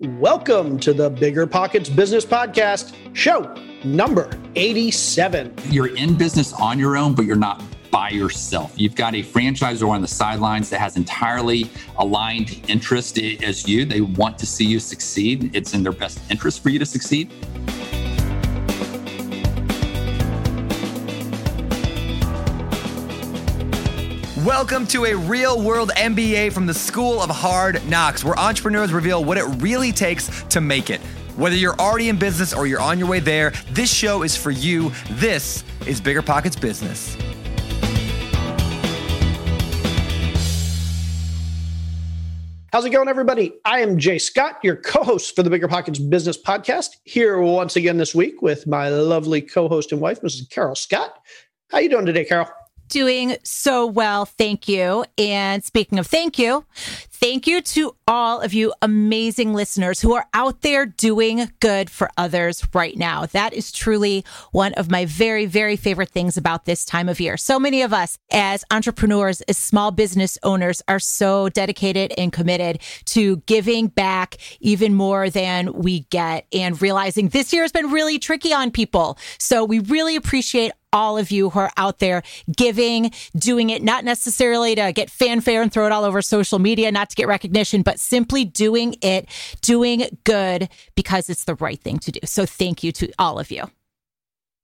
Welcome to the Bigger Pockets Business Podcast, show number 87. You're in business on your own, but you're not by yourself. You've got a franchisor on the sidelines that has entirely aligned interest as you. They want to see you succeed. It's in their best interest for you to succeed. Welcome to a real world MBA from the School of Hard Knocks, where entrepreneurs reveal what it really takes to make it. Whether you're already in business or you're on your way there, this show is for you. This is Bigger Pockets Business. How's it going, everybody? I am Jay Scott, your co-host for the Bigger Pockets Business Podcast. Here once again this week with my lovely co-host and wife, Mrs. Carol Scott. How you doing today, Carol? Doing so well. Thank you. And speaking of thank you, thank you to all of you amazing listeners who are out there doing good for others right now. That is truly one of my very, very favorite things about this time of year. So many of us as entrepreneurs, as small business owners are so dedicated and committed to giving back even more than we get and realizing this year has been really tricky on people. So we really appreciate all of you who are out there giving, doing it not necessarily to get fanfare and throw it all over social media, not to get recognition, but simply doing it, doing good because it's the right thing to do. So thank you to all of you.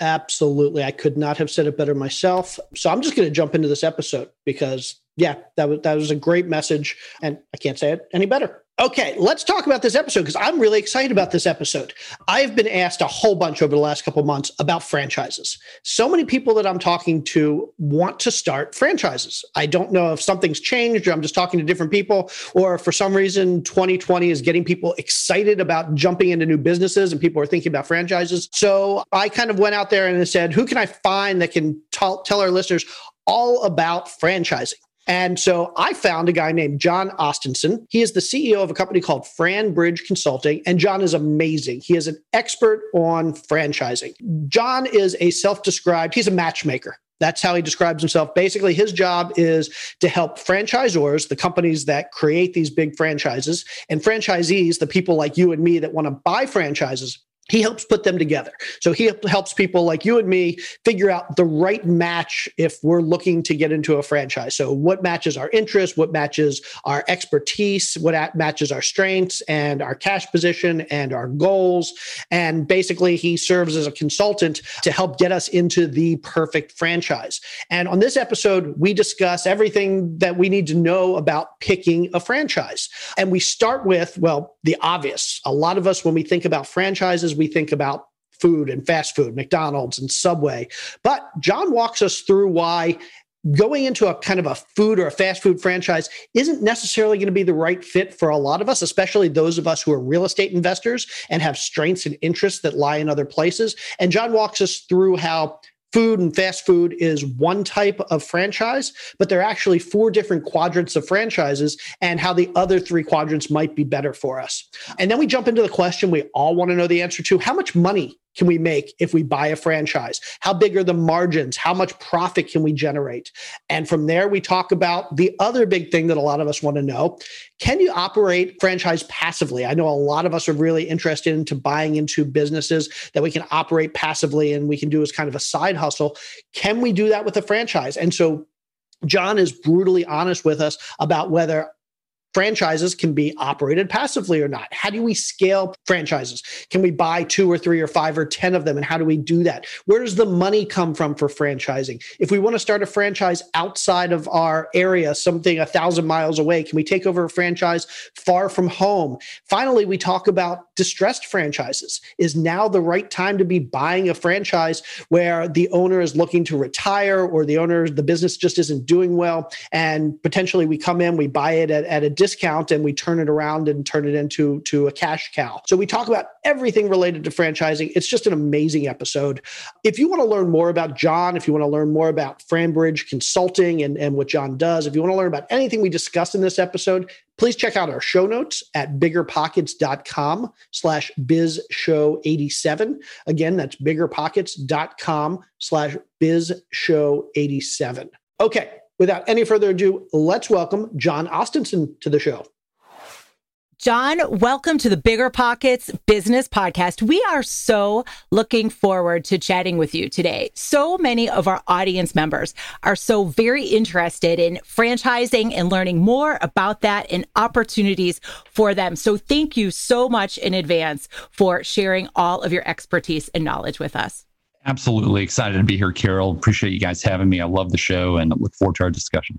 Absolutely. I could not have said it better myself. So I'm just going to jump into this episode because yeah, that was that was a great message and I can't say it any better. Okay, let's talk about this episode because I'm really excited about this episode. I've been asked a whole bunch over the last couple months about franchises. So many people that I'm talking to want to start franchises. I don't know if something's changed or I'm just talking to different people or for some reason 2020 is getting people excited about jumping into new businesses and people are thinking about franchises. So I kind of went out there and said, who can I find that can t- tell our listeners all about franchising? And so I found a guy named Jon Ostenson. He is the CEO of a company called Franbridge Consulting. And Jon is amazing. He is an expert on franchising. Jon is a self described, he's a matchmaker. That's how he describes himself. Basically, his job is to help franchisors, the companies that create these big franchises, and franchisees, the people like you and me that want to buy franchises, he helps put them together. So he helps people like you and me figure out the right match if we're looking to get into a franchise. So what matches our interests, what matches our expertise, what matches our strengths and our cash position and our goals. And basically he serves as a consultant to help get us into the perfect franchise. And on this episode, we discuss everything that we need to know about picking a franchise. And we start with, well, the obvious. A lot of us, when we think about franchises, we think about food and fast food, McDonald's and Subway. But Jon walks us through why going into a kind of a food or a fast food franchise isn't necessarily going to be the right fit for a lot of us, especially those of us who are real estate investors and have strengths and interests that lie in other places. And Jon walks us through how food and fast food is one type of franchise, but there are actually four different quadrants of franchises and how the other three quadrants might be better for us. And then we jump into the question we all want to know the answer to how much money can we make if we buy a franchise? How big are the margins? How much profit can we generate? And from there, we talk about the other big thing that a lot of us want to know. Can you operate franchise passively? I know a lot of us are really interested into buying into businesses that we can operate passively and we can do as kind of a side hustle. Can we do that with a franchise? And so Jon is brutally honest with us about whether franchises can be operated passively or not. How do we scale franchises? Can we buy two or three or five or 10 of them? And how do we do that? Where does the money come from for franchising? If we want to start a franchise outside of our area, something a thousand miles away, can we take over a franchise far from home? Finally, we talk about distressed franchises. Is now the right time to be buying a franchise where the owner is looking to retire or the owner, the business just isn't doing well? And potentially we come in, we buy it at, at a discount and we turn it around and turn it into to a cash cow. So we talk about everything related to franchising. It's just an amazing episode. If you want to learn more about Jon, if you want to learn more about Franbridge Consulting and, and what Jon does, if you want to learn about anything we discussed in this episode, please check out our show notes at biggerpockets.com slash bizshow87. Again, that's biggerpockets.com slash bizshow87. Okay, without any further ado, let's welcome Jon Ostenson to the show. Jon, welcome to the Bigger Pockets Business Podcast. We are so looking forward to chatting with you today. So many of our audience members are so very interested in franchising and learning more about that and opportunities for them. So thank you so much in advance for sharing all of your expertise and knowledge with us. Absolutely excited to be here, Carol. Appreciate you guys having me. I love the show and look forward to our discussion.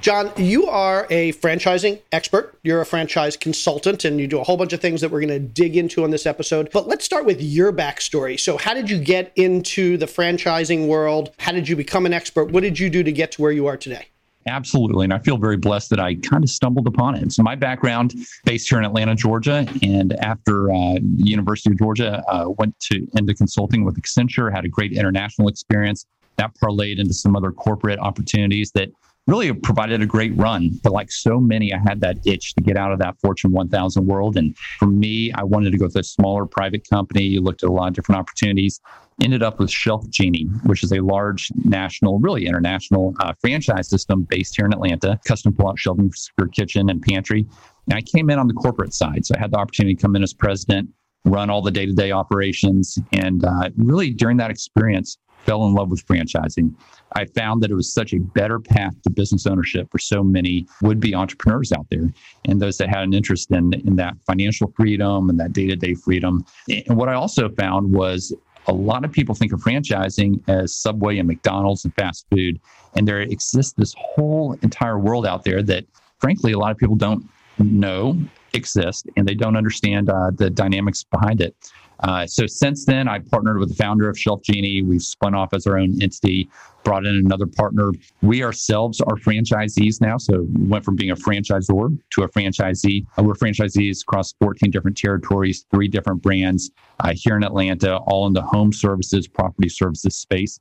Jon, you are a franchising expert. You're a franchise consultant, and you do a whole bunch of things that we're going to dig into on this episode. But let's start with your backstory. So, how did you get into the franchising world? How did you become an expert? What did you do to get to where you are today? Absolutely. And I feel very blessed that I kind of stumbled upon it. So my background based here in Atlanta, Georgia. And after uh, University of Georgia, uh, went to into consulting with Accenture, had a great international experience. That parlayed into some other corporate opportunities that really provided a great run. But like so many, I had that itch to get out of that Fortune 1000 world. And for me, I wanted to go to a smaller private company. You looked at a lot of different opportunities. Ended up with Shelf Genie, which is a large national, really international uh, franchise system based here in Atlanta, custom pull out shelving for kitchen and pantry. And I came in on the corporate side. So I had the opportunity to come in as president, run all the day to day operations. And uh, really, during that experience, fell in love with franchising. I found that it was such a better path to business ownership for so many would be entrepreneurs out there and those that had an interest in, in that financial freedom and that day to day freedom. And what I also found was a lot of people think of franchising as Subway and McDonald's and fast food. And there exists this whole entire world out there that, frankly, a lot of people don't know exist and they don't understand uh, the dynamics behind it. Uh, so since then, I partnered with the founder of Shelf Genie. We've spun off as our own entity, brought in another partner. We ourselves are franchisees now. So we went from being a franchisor to a franchisee. Uh, we're franchisees across 14 different territories, three different brands uh, here in Atlanta, all in the home services, property services space.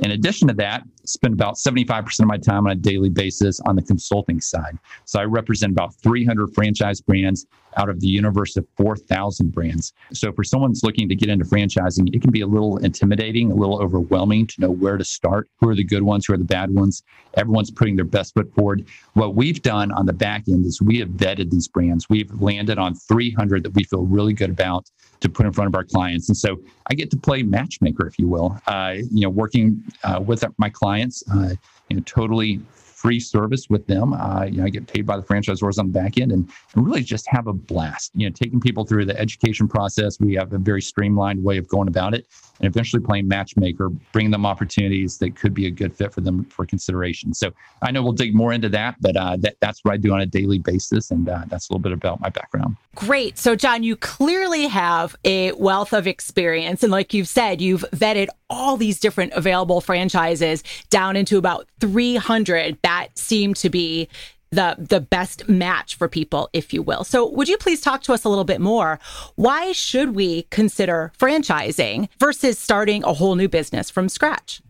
In addition to that, spend about 75% of my time on a daily basis on the consulting side. So I represent about 300 franchise brands out of the universe of 4,000 brands. So for someone's looking to get into franchising, it can be a little intimidating, a little overwhelming to know where to start. Who are the good ones? Who are the bad ones? Everyone's putting their best foot forward. What we've done on the back end is we have vetted these brands. We've landed on 300 that we feel really good about to put in front of our clients. And so I get to play matchmaker, if you will, uh, you know, working uh, with my clients, uh, you know, totally free service with them. Uh, you know, I get paid by the franchisors on the back end and, and really just have a blast. You know, taking people through the education process. We have a very streamlined way of going about it, and eventually playing matchmaker, bringing them opportunities that could be a good fit for them for consideration. So I know we'll dig more into that, but uh, that, that's what I do on a daily basis, and uh, that's a little bit about my background. Great. So, Jon, you clearly have a wealth of experience. And like you've said, you've vetted all these different available franchises down into about 300 that seem to be the the best match for people if you will. So would you please talk to us a little bit more why should we consider franchising versus starting a whole new business from scratch?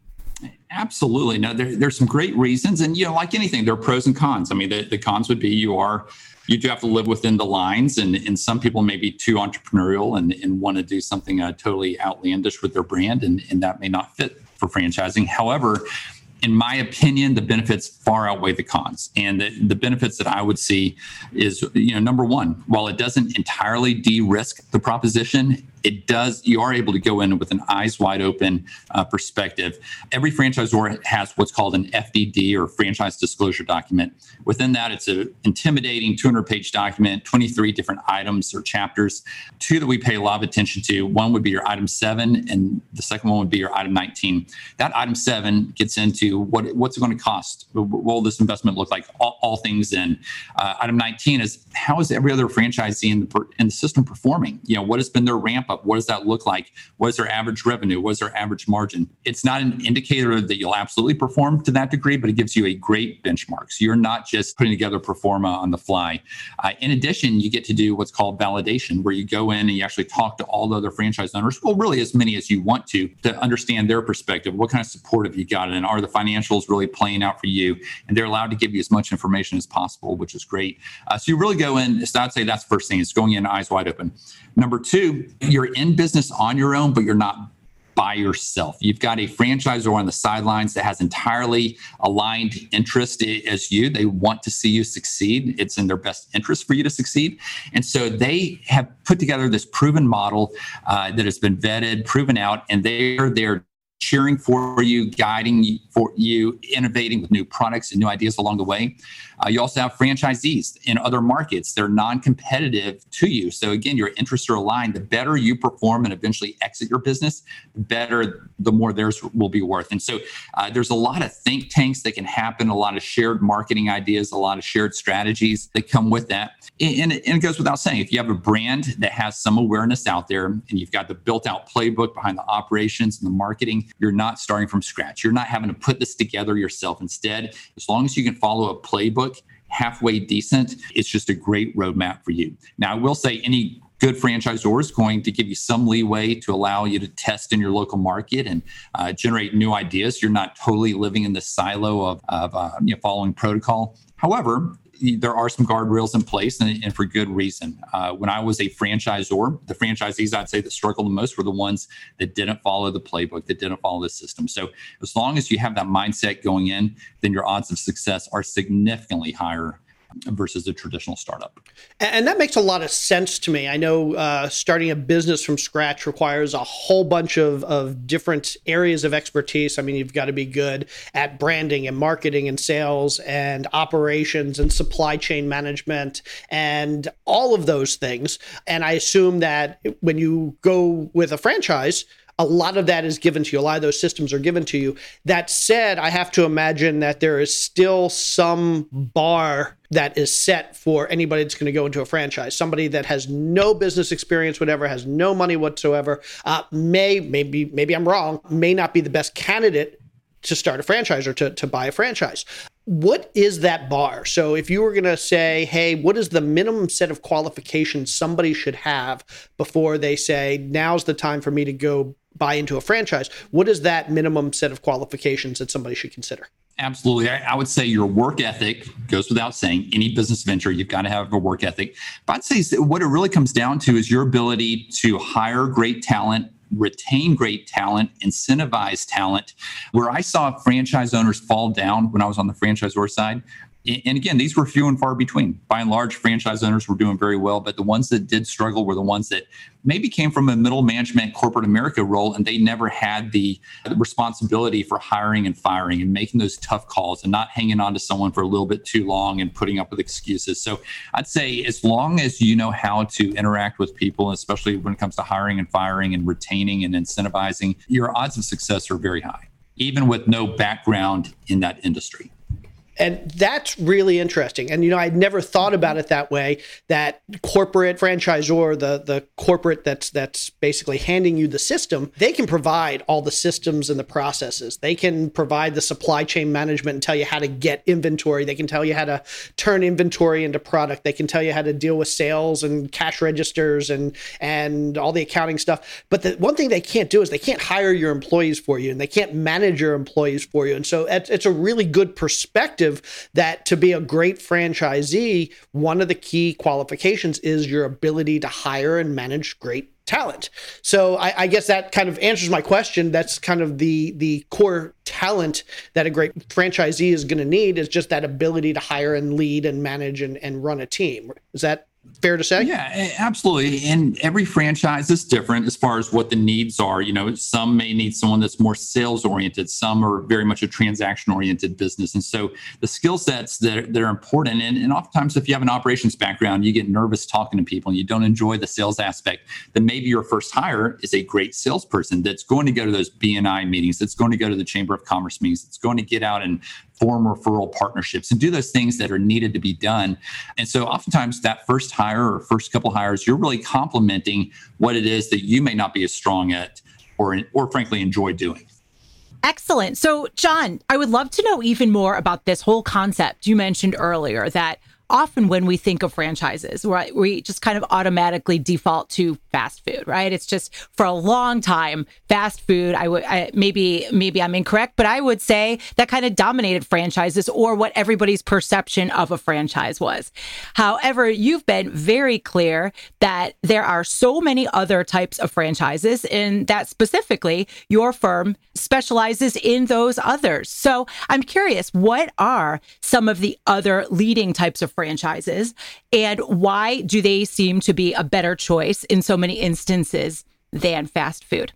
Absolutely. No, there, there's some great reasons. And, you know, like anything, there are pros and cons. I mean, the, the cons would be you are, you do have to live within the lines. And, and some people may be too entrepreneurial and, and want to do something uh, totally outlandish with their brand. And, and that may not fit for franchising. However, in my opinion, the benefits far outweigh the cons. And the, the benefits that I would see is, you know, number one, while it doesn't entirely de risk the proposition, it does you are able to go in with an eyes wide open uh, perspective. Every franchisor has what's called an fdd or franchise disclosure document. Within that it's an intimidating 200 page document 23 different items or chapters. Two that we pay a lot of attention to one would be your item 7 and the second one would be your item 19 that item 7 gets into what what's it going to cost what will this investment look like? All, all things in. Uh, item 19 is how is every other franchisee in the, in the system performing? You know what has been their ramp up? What does that look like? What is their average revenue? What is their average margin? It's not an indicator that you'll absolutely perform to that degree, but it gives you a great benchmark. So you're not just putting together pro forma on the fly. Uh, in addition, you get to do what's called validation, where you go in and you actually talk to all the other franchise owners, well, really as many as you want to, to understand their perspective. What kind of support have you got? And are the financials really playing out for you? And they're allowed to give you as much information as possible, which is great. Uh, so you really go in, so I'd say that's the first thing, is going in eyes wide open. Number two, you're in business on your own, but you're not by yourself. You've got a franchisor on the sidelines that has entirely aligned interest as you. They want to see you succeed. It's in their best interest for you to succeed. And so they have put together this proven model uh, that has been vetted, proven out, and they're there cheering for you, guiding for you, innovating with new products and new ideas along the way. Uh, you also have franchisees in other markets. They're non competitive to you. So, again, your interests are aligned. The better you perform and eventually exit your business, the better, the more theirs will be worth. And so, uh, there's a lot of think tanks that can happen, a lot of shared marketing ideas, a lot of shared strategies that come with that. And, and it goes without saying, if you have a brand that has some awareness out there and you've got the built out playbook behind the operations and the marketing, you're not starting from scratch. You're not having to put this together yourself. Instead, as long as you can follow a playbook, halfway decent, it's just a great roadmap for you. Now, I will say any good franchisor is going to give you some leeway to allow you to test in your local market and uh, generate new ideas. You're not totally living in the silo of, of uh, you know, following protocol. However, there are some guardrails in place and, and for good reason. Uh, when I was a franchisor, the franchisees I'd say that struggled the most were the ones that didn't follow the playbook, that didn't follow the system. So as long as you have that mindset going in, then your odds of success are significantly higher versus a traditional startup. And that makes a lot of sense to me. I know uh, starting a business from scratch requires a whole bunch of, of different areas of expertise. I mean, you've got to be good at branding and marketing and sales and operations and supply chain management and all of those things. And I assume that when you go with a franchise, a lot of that is given to you. A lot of those systems are given to you. That said, I have to imagine that there is still some bar that is set for anybody that's going to go into a franchise. Somebody that has no business experience, whatever, has no money whatsoever, uh, may maybe maybe I'm wrong, may not be the best candidate to start a franchise or to, to buy a franchise. What is that bar? So, if you were going to say, hey, what is the minimum set of qualifications somebody should have before they say, now's the time for me to go buy into a franchise. What is that minimum set of qualifications that somebody should consider? Absolutely. I, I, would say your work ethic goes without saying. Any business venture, you've got to have a work ethic. But I'd say what it really comes down to is your ability to hire great talent, retain great talent, incentivize talent. Where I saw franchise owners fall down when I was on the franchisor side and again, these were few and far between. By and large, franchise owners were doing very well, but the ones that did struggle were the ones that maybe came from a middle management corporate America role and they never had the responsibility for hiring and firing and making those tough calls and not hanging on to someone for a little bit too long and putting up with excuses. So I'd say as long as you know how to interact with people, especially when it comes to hiring and firing and retaining and incentivizing, your odds of success are very high, even with no background in that industry. And that's really interesting. And you know, I'd never thought about it that way. That corporate franchisor, the the corporate that's that's basically handing you the system, they can provide all the systems and the processes. They can provide the supply chain management and tell you how to get inventory. They can tell you how to turn inventory into product. They can tell you how to deal with sales and cash registers and and all the accounting stuff. But the one thing they can't do is they can't hire your employees for you and they can't manage your employees for you. And so it's, it's a really good perspective that to be a great franchisee, one of the key qualifications is your ability to hire and manage great talent. So I, I, guess that kind of answers my question. That's kind of the the core talent that a great franchisee is going to need is just that ability to hire and lead and manage and, and run a team. Is that fair to say? Yeah, absolutely. And every franchise is different as far as what the needs are. You know, some may need someone that's more sales oriented, some are very much a transaction oriented business. And so the skill sets that, that are important, and, and oftentimes if you have an operations background, you get nervous talking to people and you don't enjoy the sales aspect, then maybe your first hire is a great salesperson that's going to go to those BNI meetings, that's going to go to the Chamber of Commerce meetings, that's going to get out and form referral partnerships and do those things that are needed to be done. And so oftentimes that first hire or first couple hires, you're really complementing what it is that you may not be as strong at or, or frankly enjoy doing. Excellent. So, Jon, I would love to know even more about this whole concept you mentioned earlier that often when we think of franchises, right, we just kind of automatically default to fast food, right? It's just for a long time, fast food. I would maybe maybe I'm incorrect, but I would say that kind of dominated franchises or what everybody's perception of a franchise was. However, you've been very clear that there are so many other types of franchises, and that specifically your firm specializes in those others. So I'm curious, what are some of the other leading types of franchises and why do they seem to be a better choice in so many instances than fast food?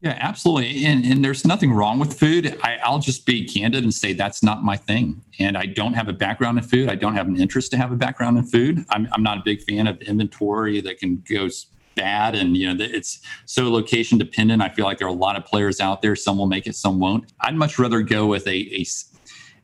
Yeah, absolutely. And, and there's nothing wrong with food. I, I'll just be candid and say that's not my thing. And I don't have a background in food. I don't have an interest to have a background in food. I'm, I'm not a big fan of inventory that can go bad and you know it's so location dependent i feel like there are a lot of players out there some will make it some won't i'd much rather go with a, a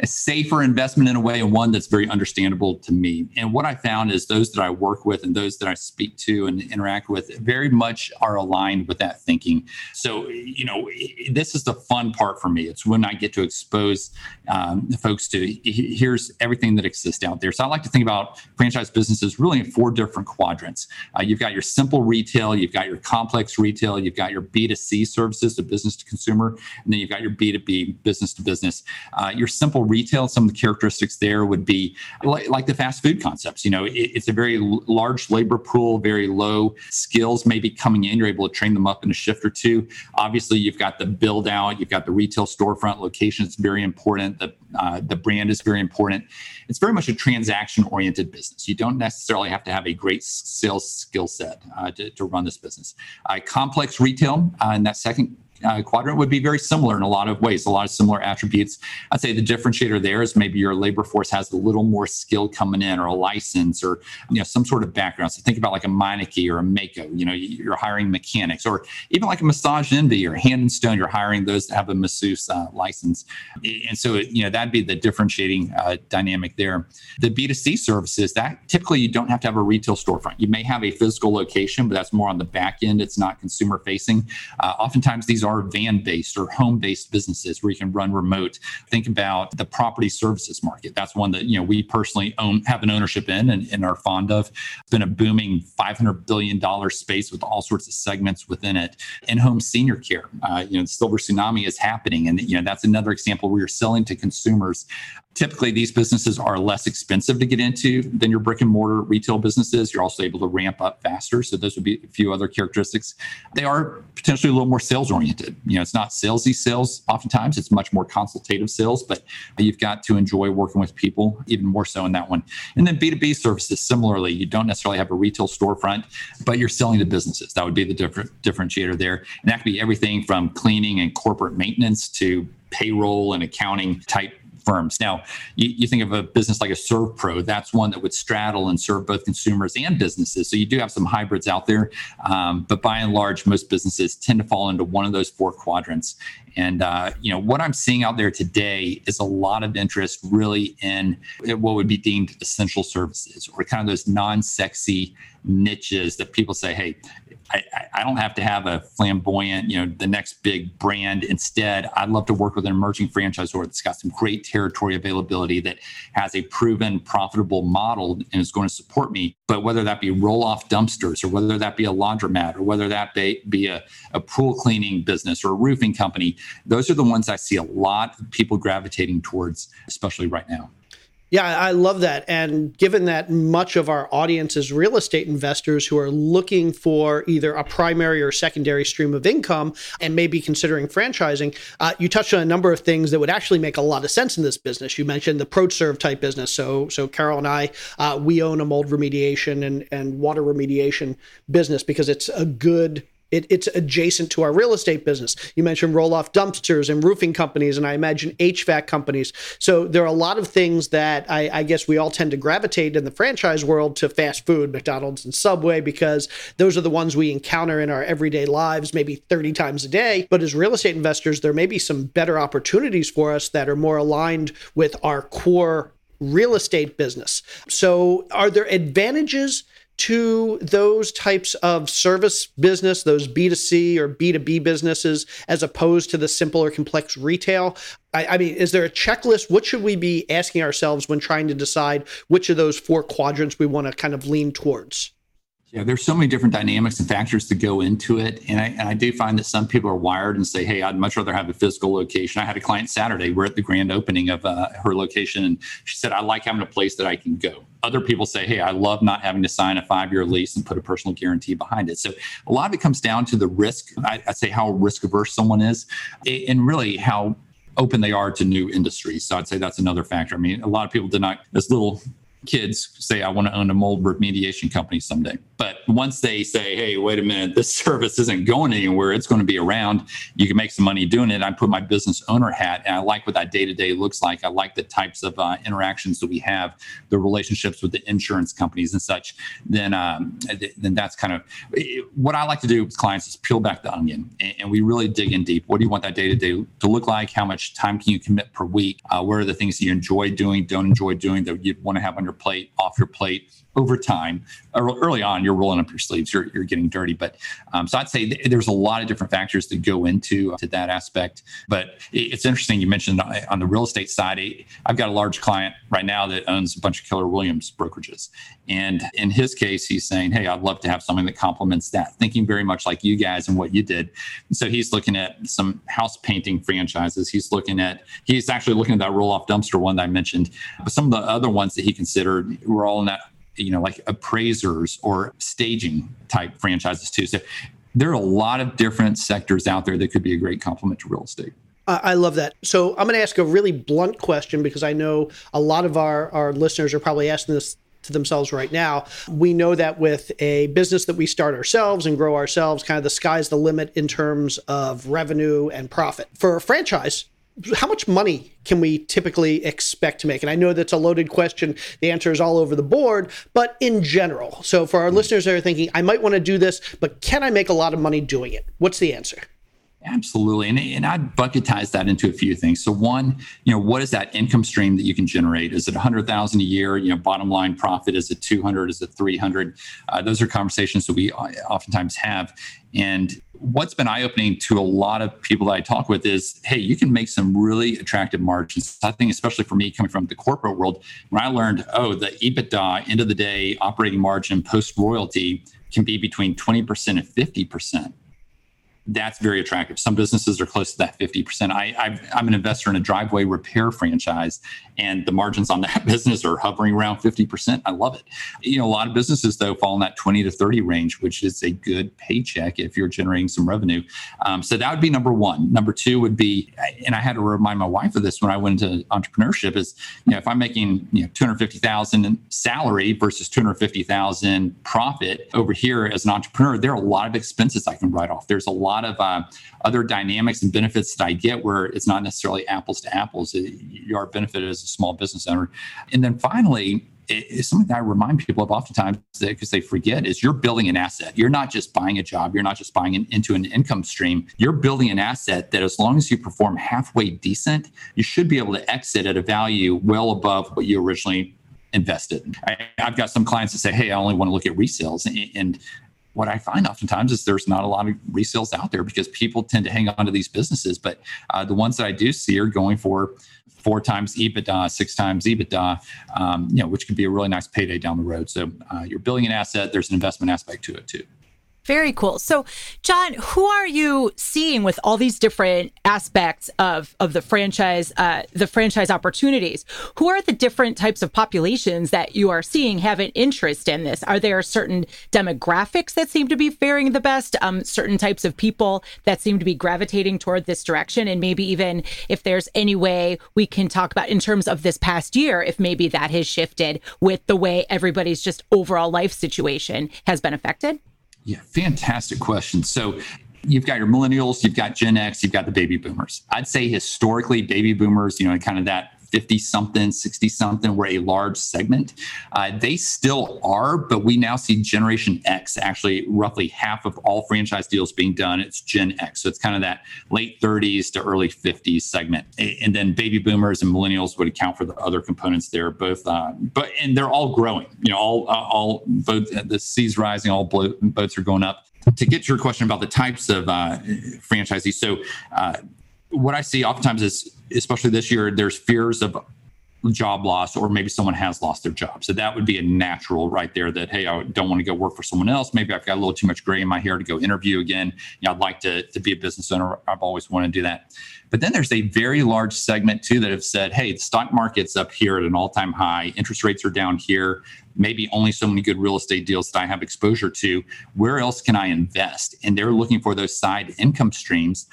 a safer investment in a way and one that's very understandable to me. And what I found is those that I work with and those that I speak to and interact with very much are aligned with that thinking. So, you know, this is the fun part for me. It's when I get to expose um, folks to here's everything that exists out there. So I like to think about franchise businesses really in four different quadrants. Uh, you've got your simple retail, you've got your complex retail, you've got your B2C services, the business to consumer, and then you've got your B2B, business to business. Uh, your simple retail, some of the characteristics there would be like, like the fast food concepts. You know, it, it's a very large labor pool, very low skills maybe coming in. You're able to train them up in a shift or two. Obviously, you've got the build out, you've got the retail storefront location. It's very important. The uh, the brand is very important. It's very much a transaction oriented business. You don't necessarily have to have a great sales skill set uh, to, to, run this business. Uh, complex retail uh, in that second uh, quadrant would be very similar in a lot of ways, a lot of similar attributes. I'd say the differentiator there is maybe your labor force has a little more skill coming in or a license or you know some sort of background. So think about like a Meineke or a Maaco. you know, you're hiring mechanics or even like a Massage Envy or Hand and Stone, you're hiring those that have a masseuse uh, license. And so, you know, that'd be the differentiating uh, dynamic there. The B2C services, that typically you don't have to have a retail storefront. You may have a physical location, but that's more on the back end. It's not consumer facing. Uh, oftentimes these are are van based or home based businesses where you can run remote. Think about the property services market. That's one that you know we personally own have an ownership in and, and are fond of. It's been a booming 500 billion dollar space with all sorts of segments within it. In home senior care, uh, you know, the silver tsunami is happening, and you know that's another example where you're selling to consumers Typically, these businesses are less expensive to get into than your brick and mortar retail businesses. You're also able to ramp up faster. So, those would be a few other characteristics. They are potentially a little more sales oriented. You know, it's not salesy sales oftentimes, it's much more consultative sales, but you've got to enjoy working with people even more so in that one. And then B2B services, similarly, you don't necessarily have a retail storefront, but you're selling to businesses. That would be the different differentiator there. And that could be everything from cleaning and corporate maintenance to payroll and accounting type firms. Now, you, you, think of a business like a ServPro, that's one that would straddle and serve both consumers and businesses. So you do have some hybrids out there, um, but by and large, most businesses tend to fall into one of those four quadrants. And uh, you know what I'm seeing out there today is a lot of interest, really, in what would be deemed essential services or kind of those non-sexy niches that people say, "Hey, I, I, don't have to have a flamboyant, you know, the next big brand. Instead, I'd love to work with an emerging franchisor that's got some great territory availability that has a proven profitable model and is going to support me. But whether that be roll off dumpsters or whether that be a laundromat or whether that be, be a, a pool cleaning business or a roofing company, those are the ones I see a lot of people gravitating towards, especially right now. Yeah, I love that. And given that much of our audience is real estate investors who are looking for either a primary or secondary stream of income and maybe considering franchising, uh, you touched on a number of things that would actually make a lot of sense in this business. You mentioned the ProServe type business. So, so Carol and I, uh, we own a mold remediation and, and water remediation business because it's a good It, it's adjacent to our real estate business. You mentioned roll off dumpsters and roofing companies, and I imagine HVAC companies. So there are a lot of things that I, I, guess we all tend to gravitate in the franchise world to fast food, McDonald's and Subway, because those are the ones we encounter in our everyday lives, maybe 30 times a day. But as real estate investors, there may be some better opportunities for us that are more aligned with our core real estate business. So, are there advantages to those types of service business, those B2C or B2B businesses, as opposed to the simpler, complex retail? I, I, mean, is there a checklist? What should we be asking ourselves when trying to decide which of those four quadrants we want to kind of lean towards? Yeah, there's so many different dynamics and factors to go into it. And I, and I do find that some people are wired and say, hey, I'd much rather have a physical location. I had a client Saturday. We're at the grand opening of uh, her location. And she said, I like having a place that I can go. Other people say, hey, I love not having to sign a five year lease and put a personal guarantee behind it. So a lot of it comes down to the risk. I, I'd say how risk averse someone is and really how open they are to new industries. So I'd say that's another factor. I mean, a lot of people did not, as little kids say, I want to own a mold remediation company someday. But once they say, hey, wait a minute, this service isn't going anywhere, it's going to be around, you can make some money doing it. I put my business owner hat and I like what that day to day looks like. I like the types of uh, interactions that we have, the relationships with the insurance companies and such. Then, um, then that's kind of what I like to do with clients is peel back the onion and, and we really dig in deep. What do you want that day to day to look like? How much time can you commit per week? Uh, what are the things that you enjoy doing, don't enjoy doing that you'd want to have on your plate, off your plate? Over time, early on, you're rolling up your sleeves, you're, you're getting dirty. But um, so I'd say th- there's a lot of different factors that go into to that aspect. But it's interesting you mentioned on the real estate side, I've got a large client right now that owns a bunch of Keller Williams brokerages. And in his case, he's saying, Hey, I'd love to have something that complements that, thinking very much like you guys and what you did. And so he's looking at some house painting franchises. He's looking at, he's actually looking at that roll off dumpster one that I mentioned. But some of the other ones that he considered were all in that you know, like appraisers or staging type franchises too. So there are a lot of different sectors out there that could be a great complement to real estate. I love that. So I'm going to ask a really blunt question because I know a lot of our, our listeners are probably asking this to themselves right now. We know that with a business that we start ourselves and grow ourselves, kind of the sky's the limit in terms of revenue and profit. For a franchise, how much money can we typically expect to make? And I know that's a loaded question. The answer is all over the board, but in general. So for our listeners that are thinking, I might want to do this, but can I make a lot of money doing it? What's the answer? Absolutely. And, and I'd bucketize that into a few things. So one, you know, what is that income stream that you can generate? Is it 100,000 a year? You know, bottom line profit, is it 200? Is it 300? Uh, those are conversations that we oftentimes have. And what's been eye opening to a lot of people that I talk with is, hey, you can make some really attractive margins. I think, especially for me coming from the corporate world, when I learned, oh, the EBITDA, end of the day, operating margin post royalty can be between 20% and 50% that's very attractive. Some businesses are close to that 50%. I, i am an investor in a driveway repair franchise, and the margins on that business are hovering around 50%. I love it. You know, a lot of businesses, though, fall in that 20 to 30 range, which is a good paycheck if you're generating some revenue. Um, so that would be number one. Number two would be, and I had to remind my wife of this when I went into entrepreneurship, is, you know, if I'm making, you know, 250,000 salary versus 250,000 profit over here as an entrepreneur, there are a lot of expenses I can write off. There's a lot of uh, other dynamics and benefits that I get where it's not necessarily apples to apples. You are benefited as a small business owner. And then finally, it's something that I remind people of oftentimes because they forget is you're building an asset. You're not just buying a job. You're not just buying an, into an income stream. You're building an asset that as long as you perform halfway decent, you should be able to exit at a value well above what you originally invested. I, have got some clients that say, "Hey, I only want to look at resales," and, and what I find oftentimes is there's not a lot of resales out there because people tend to hang on to these businesses. But uh, the ones that I do see are going for four times EBITDA, six times EBITDA, um, you know, which could be a really nice payday down the road. So uh, you're building an asset. There's an investment aspect to it too. Very cool. So, Jon, who are you seeing with all these different aspects of of the franchise, uh, the franchise opportunities? Who are the different types of populations that you are seeing have an interest in this? Are there certain demographics that seem to be faring the best? Um, certain types of people that seem to be gravitating toward this direction, and maybe even if there's any way we can talk about in terms of this past year, if maybe that has shifted with the way everybody's just overall life situation has been affected. Yeah, fantastic question. So you've got your millennials, you've got Gen X, you've got the baby boomers. I'd say historically, baby boomers, you know, kind of that 50 something, 60 something were a large segment. Uh, they still are, but we now see Generation X actually roughly half of all franchise deals being done. It's Gen X. So it's kind of that late 30s to early 50s segment. And then baby boomers and millennials would account for the other components there, both, uh, but, and they're all growing, you know, all, uh, all both the seas rising, all boats are going up to get to your question about the types of uh, franchisees. So, uh, what I see oftentimes is, especially this year, there's fears of job loss or maybe someone has lost their job. So that would be a natural right there that, hey, I don't want to go work for someone else. Maybe I've got a little too much gray in my hair to go interview again. You know, I'd like to, to be a business owner. I've always wanted to do that. But then there's a very large segment too that have said, hey, the stock market's up here at an all time high. Interest rates are down here. Maybe only so many good real estate deals that I have exposure to. Where else can I invest? And they're looking for those side income streams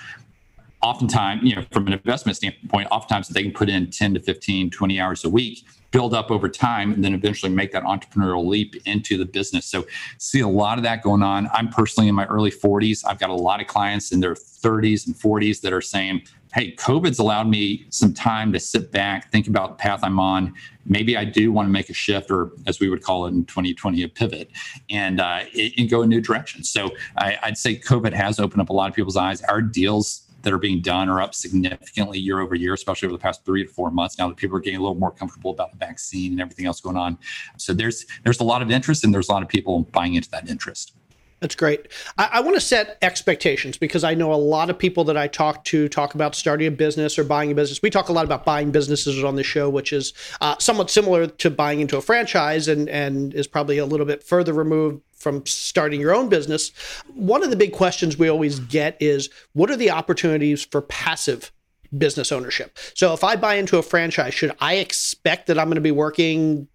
oftentimes, you know, from an investment standpoint, oftentimes they can put in 10 to 15, 20 hours a week, build up over time, and then eventually make that entrepreneurial leap into the business. So see a lot of that going on. I'm personally in my early 40s. I've got a lot of clients in their 30s and 40s that are saying, hey, COVID's allowed me some time to sit back, think about the path I'm on. Maybe I do want to make a shift, or as we would call it in 2020, a pivot, and uh, and go a new direction. So I, I'd say COVID has opened up a lot of people's eyes. Our deals that are being done are up significantly year over year, especially over the past three to four months. Now that people are getting a little more comfortable about the vaccine and everything else going on, so there's there's a lot of interest and there's a lot of people buying into that interest. That's great. I, I want to set expectations because I know a lot of people that I talk to talk about starting a business or buying a business. We talk a lot about buying businesses on the show, which is uh, somewhat similar to buying into a franchise and, and is probably a little bit further removed from starting your own business. One of the big questions we always get is what are the opportunities for passive business ownership? So if I buy into a franchise, should I expect that I'm going to be working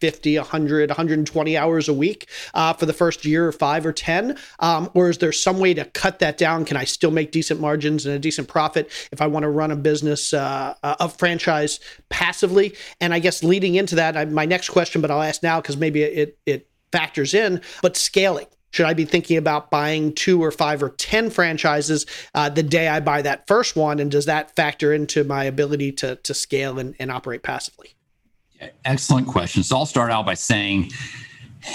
50, 100, 120 hours a week uh, for the first year or five or 10? Um, or is there some way to cut that down? Can I still make decent margins and a decent profit if I want to run a business, uh, a franchise passively? And I guess leading into that, I, my next question, but I'll ask now because maybe it, it factors in, but scaling. Should I be thinking about buying two or five or 10 franchises uh, the day I buy that first one? And does that factor into my ability to, to scale and, and operate passively? Excellent question. So I'll start out by saying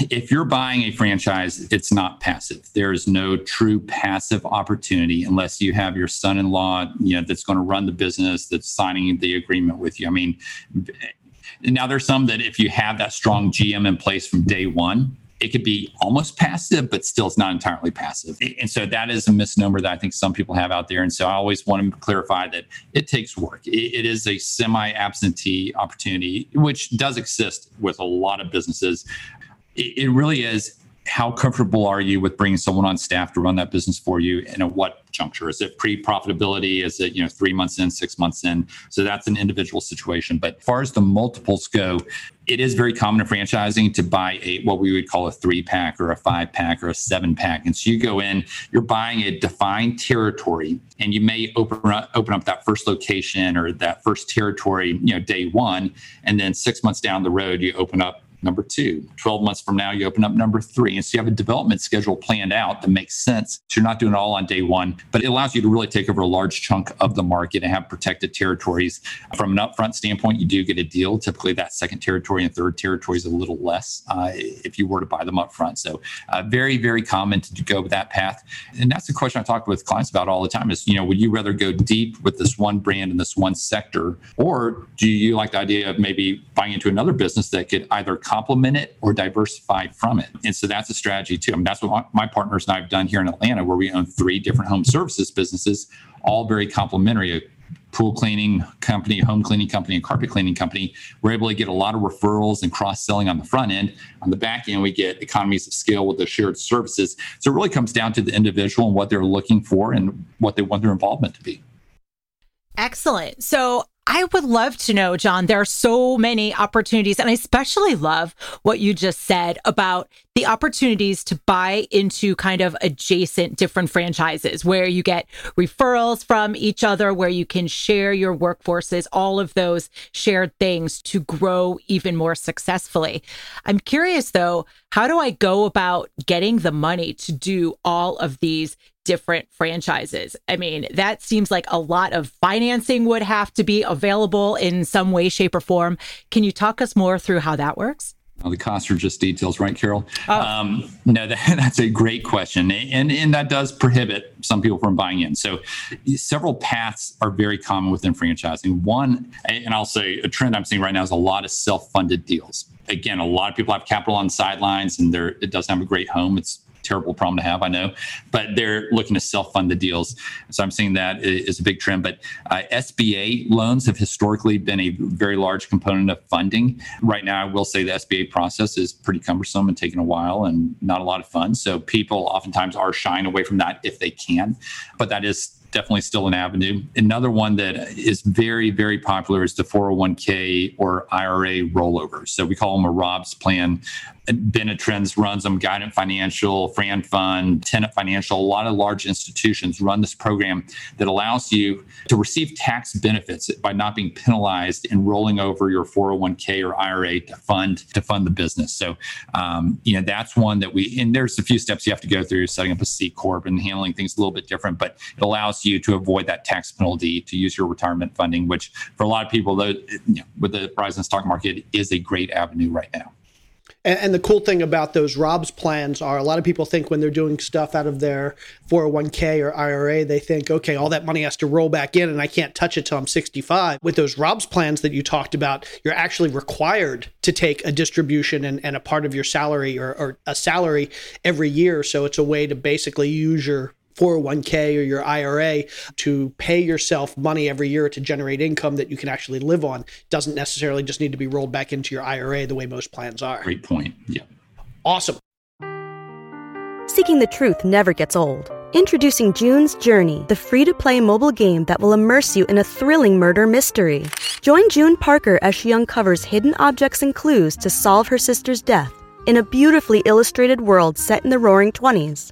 if you're buying a franchise, it's not passive. There is no true passive opportunity unless you have your son-in-law, you know, that's going to run the business, that's signing the agreement with you. I mean, now there's some that if you have that strong GM in place from day one, it could be almost passive, but still it's not entirely passive. And so that is a misnomer that I think some people have out there. And so I always want to clarify that it takes work. it is a semi absentee opportunity, which does exist with a lot of businesses. It really is how comfortable are you with bringing someone on staff to run that business for you and at what juncture? Is it pre-profitability? Is it you know three months in six months in? So that's an individual situation. But as far as the multiples go it is very common in franchising to buy a what we would call a three pack or a five pack or a seven pack. And so you go in you're buying a defined territory and you may open up, open up that first location or that first territory you know day one. And then six months down the road you open up number two. 12 months from now, you open up number three. And so you have a development schedule planned out that makes sense. So you're not doing it all on day one, but it allows you to really take over a large chunk of the market and have protected territories. From an upfront standpoint, you do get a deal. Typically, that second territory and third territory is a little less uh, if you were to buy them upfront. So uh, very, very common to go that path. And that's the question I talk with clients about all the time is, you know, would you rather go deep with this one brand in this one sector, or do you like the idea of maybe buying into another business that could either complement it or diversify from it. And so that's a strategy too. I mean, that's what my partners and I have done here in Atlanta, where we own three different home services businesses, all very complementary. A pool cleaning company, home cleaning company, and carpet cleaning company. We're able to get a lot of referrals and cross selling on the front end. On the back end, we get economies of scale with the shared services. So it really comes down to the individual and what they're looking for and what they want their involvement to be. Excellent. So I would love to know, Jon, there are so many opportunities. And I especially love what you just said about the opportunities to buy into kind of adjacent different franchises where you get referrals from each other, where you can share your workforces, all of those shared things to grow even more successfully. I'm curious though, how do I go about getting the money to do all of these different franchises. I mean, that seems like a lot of financing would have to be available in some way, shape, or form. Can you talk us more through how that works? Well, the costs are just details, right, Carol? Oh. Um, no, that, that's a great question, and and that does prohibit some people from buying in. So, several paths are very common within franchising. One, and I'll say a trend I'm seeing right now is a lot of self-funded deals. Again, a lot of people have capital on sidelines, and they're, it doesn't have a great home. It's terrible problem to have, I know, but they're looking to self fund the deals. So I'm seeing that is a big trend. But uh, SBA loans have historically been a very large component of funding. Right now, I will say the SBA process is pretty cumbersome and taking a while and not a lot of fun. So people oftentimes are shying away from that if they can. But that is definitely still an avenue. Another one that is very, very popular is the 401k or IRA rollover. So we call them a ROBS plan. Benetrends runs them, Guidant Financial, Fran Fund, Tenet Financial, a lot of large institutions run this program that allows you to receive tax benefits by not being penalized in rolling over your 401k or IRA to fund to fund the business. So, um, you know, that's one that we and there's a few steps you have to go through setting up a C corp and handling things a little bit different, but it allows you to avoid that tax penalty to use your retirement funding, which for a lot of people, though, know, with the rising stock market, is a great avenue right now. And, and, the cool thing about those ROBS plans are a lot of people think when they're doing stuff out of their 401k or IRA, they think, okay, all that money has to roll back in and I can't touch it till I'm 65. With those ROBS plans that you talked about, you're actually required to take a distribution and, and a part of your salary or, or a salary every year. So it's a way to basically use your 401k or your IRA to pay yourself money every year to generate income that you can actually live on. Doesn't necessarily just need to be rolled back into your IRA the way most plans are. Great point. Yeah. Awesome. Seeking the truth never gets old. Introducing June's Journey, the free to play mobile game that will immerse you in a thrilling murder mystery. Join June Parker as she uncovers hidden objects and clues to solve her sister's death in a beautifully illustrated world set in the roaring 20s.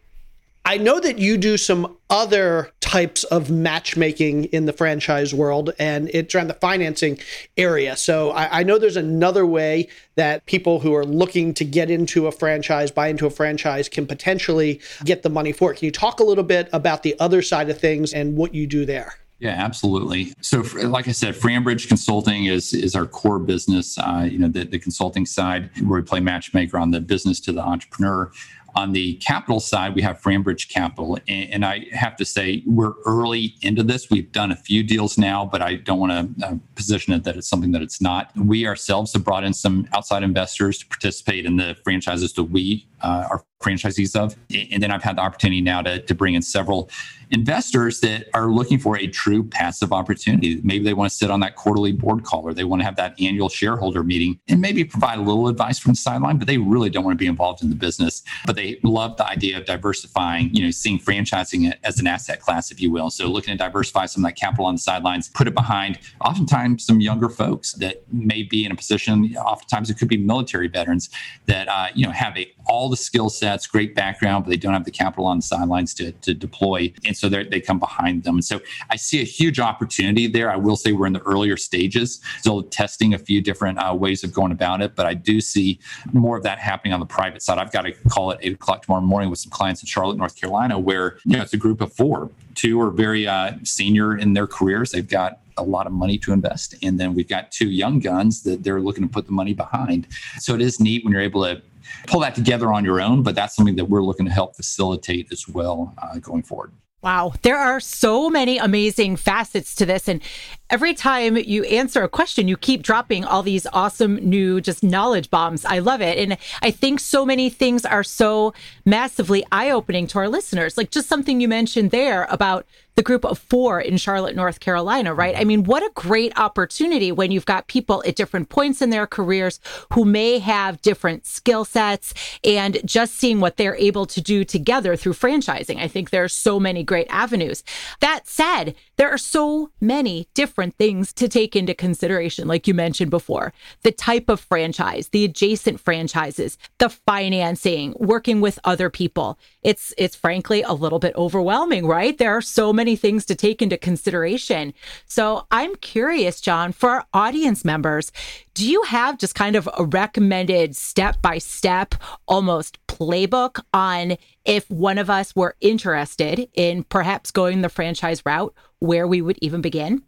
I know that you do some other types of matchmaking in the franchise world, and it's around the financing area. So I, I, know there's another way that people who are looking to get into a franchise, buy into a franchise, can potentially get the money for it. Can you talk a little bit about the other side of things and what you do there? Yeah, absolutely. So, like I said, Franbridge Consulting is is our core business. Uh, you know, the, the consulting side where we play matchmaker on the business to the entrepreneur. On the capital side, we have Franbridge Capital. And, and, I have to say, we're early into this. We've done a few deals now, but I don't want to uh, position it that it's something that it's not. We ourselves have brought in some outside investors to participate in the franchises that we uh, are franchisees of. And then I've had the opportunity now to, to bring in several investors that are looking for a true passive opportunity. Maybe they want to sit on that quarterly board call or they want to have that annual shareholder meeting and maybe provide a little advice from the sideline, but they really don't want to be involved in the business. But they love the idea of diversifying, you know, seeing franchising as an asset class, if you will. So looking to diversify some of that capital on the sidelines, put it behind oftentimes some younger folks that may be in a position, oftentimes it could be military veterans that, uh, you know, have a, all the skill sets, great background, but they don't have the capital on the sidelines to, to deploy. And so they come behind them. And so I see a huge opportunity there. I will say we're in the earlier stages, still testing a few different uh, ways of going about it, but I do see more of that happening on the private side. I've got to call it eight o'clock tomorrow morning with some clients in Charlotte, North Carolina, where you know it's a group of four. Two are very uh, senior in their careers. They've got a lot of money to invest. And then we've got two young guns that they're looking to put the money behind. So it is neat when you're able to pull that together on your own, but that's something that we're looking to help facilitate as well uh, going forward. Wow, there are so many amazing facets to this. And every time you answer a question, you keep dropping all these awesome new just knowledge bombs. I love it. And I think so many things are so massively eye opening to our listeners. Like just something you mentioned there about the group of four in Charlotte, North Carolina, right? I mean, what a great opportunity when you've got people at different points in their careers who may have different skill sets and just seeing what they're able to do together through franchising. I think there are so many great avenues. That said, there are so many different things to take into consideration, like you mentioned before the type of franchise, the adjacent franchises, the financing, working with other people. It's, it's frankly a little bit overwhelming, right? There are so many things to take into consideration. So I'm curious, Jon, for our audience members, do you have just kind of a recommended step by step, almost playbook on if one of us were interested in perhaps going the franchise route? Where we would even begin?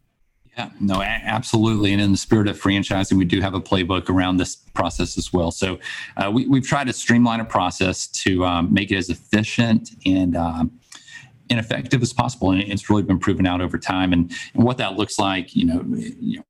Yeah, no, absolutely. And in the spirit of franchising, we do have a playbook around this process as well. So uh, we, have tried to streamline a process to um, make it as efficient and um, and effective as possible. And it's really been proven out over time. And, and what that looks like, you know, you know,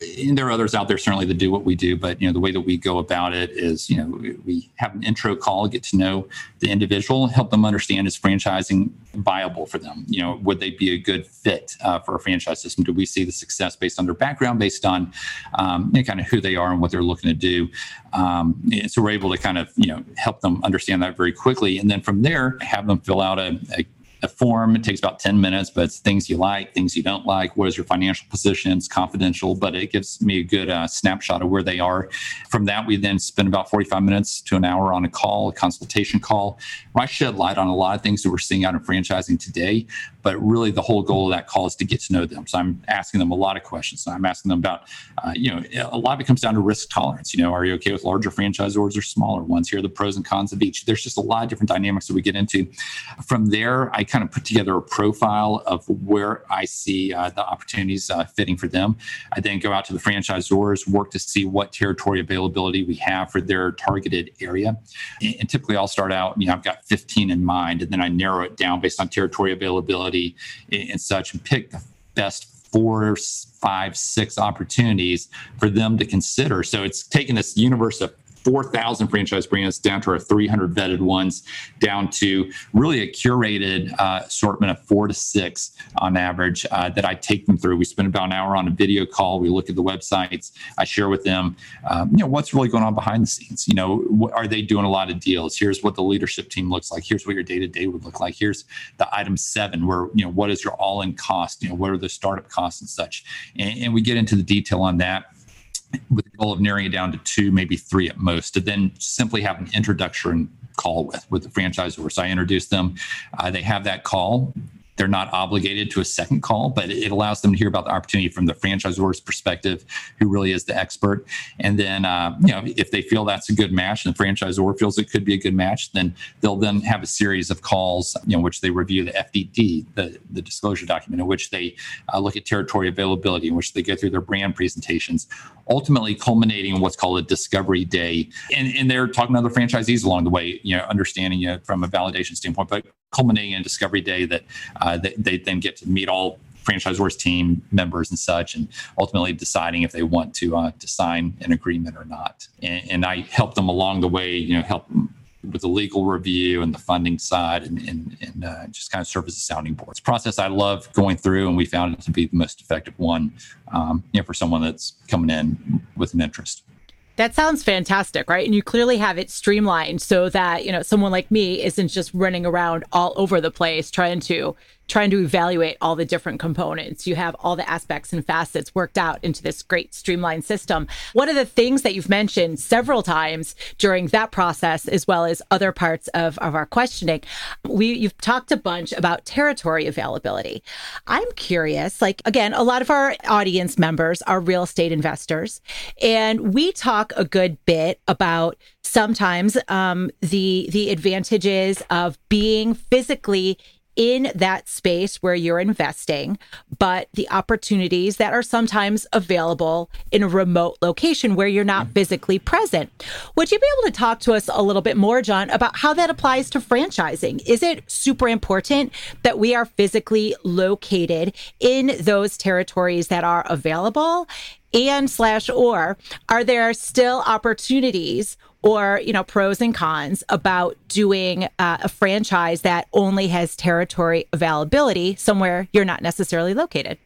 and there are others out there certainly that do what we do but you know the way that we go about it is you know we have an intro call get to know the individual help them understand is franchising viable for them? You know would they be a good fit uh, for a franchise system? Do we see the success based on their background based on um, you know, kind of who they are and what they're looking to do? Um, so we're able to kind of you know help them understand that very quickly. And then from there have them fill out a, a a form. It takes about 10 minutes, but it's things you like, things you don't like. What is your financial position? It's confidential, but it gives me a good uh, snapshot of where they are. From that, we then spend about 45 minutes to an hour on a call, a consultation call, where I shed light on a lot of things that we're seeing out in franchising today. But really, the whole goal of that call is to get to know them. So I'm asking them a lot of questions. I'm asking them about, uh, you know, a lot of it comes down to risk tolerance. You know, are you okay with larger franchisors or smaller ones? Here are the pros and cons of each. There's just a lot of different dynamics that we get into. From there, I kind of put together a profile of where I see uh, the opportunities uh, fitting for them. I then go out to the franchisors, work to see what territory availability we have for their targeted area. And typically, I'll start out, you know, I've got 15 in mind, and then I narrow it down based on territory availability and such, and pick the best four, five, six opportunities for them to consider. So it's taking this universe of 4,000 franchise brands down to our 300 vetted ones, down to really a curated uh, assortment of four to six on average uh, that I take them through. We spend about an hour on a video call. We look at the websites. I share with them, um, you know, what's really going on behind the scenes. You know, are they doing a lot of deals? Here's what the leadership team looks like. Here's what your day to day would look like. Here's the item seven, where you know what is your all in cost. You know, what are the startup costs and such. and, and we get into the detail on that with the goal of narrowing it down to two, maybe three at most, to then simply have an introduction call with with the franchisor. So I introduce them. Uh, they have that call. They're not obligated to a second call, but it allows them to hear about the opportunity from the franchisor's perspective, who really is the expert. And then, uh, you know, if they feel that's a good match and the franchisor feels it could be a good match, then they'll then have a series of calls, you know, which they review the FDD, the, the disclosure document, in which they uh, look at territory availability, in which they go through their brand presentations, ultimately culminating in what's called a discovery day. And, and they're talking to other franchisees along the way, you know, understanding it from a validation standpoint, but culminating in discovery day that uh, they, they then get to meet all franchisors team members and such and ultimately deciding if they want to uh, to sign an agreement or not and, and, i help them along the way you know help with the legal review and the funding side and, and, and uh, just kind of serve as a sounding board. It's a process I love going through, and we found it to be the most effective one um, you know, for someone that's coming in with an interest. That sounds fantastic, right? And you clearly have it streamlined so that, you know, someone like me isn't just running around all over the place trying to trying to evaluate all the different components. You have all the aspects and facets worked out into this great streamlined system. One of the things that you've mentioned several times during that process, as well as other parts of, of our questioning, we you've talked a bunch about territory availability. I'm curious, like again, a lot of our audience members are real estate investors, and we talk a good bit about sometimes um, the the advantages of being physically in that space where you're investing, but the opportunities that are sometimes available in a remote location where you're not physically present. Would you be able to talk to us a little bit more, Jon, about how that applies to franchising? Is it super important that we are physically located in those territories that are available? And slash or are there still opportunities or you know pros and cons about doing uh, a franchise that only has territory availability somewhere you're not necessarily located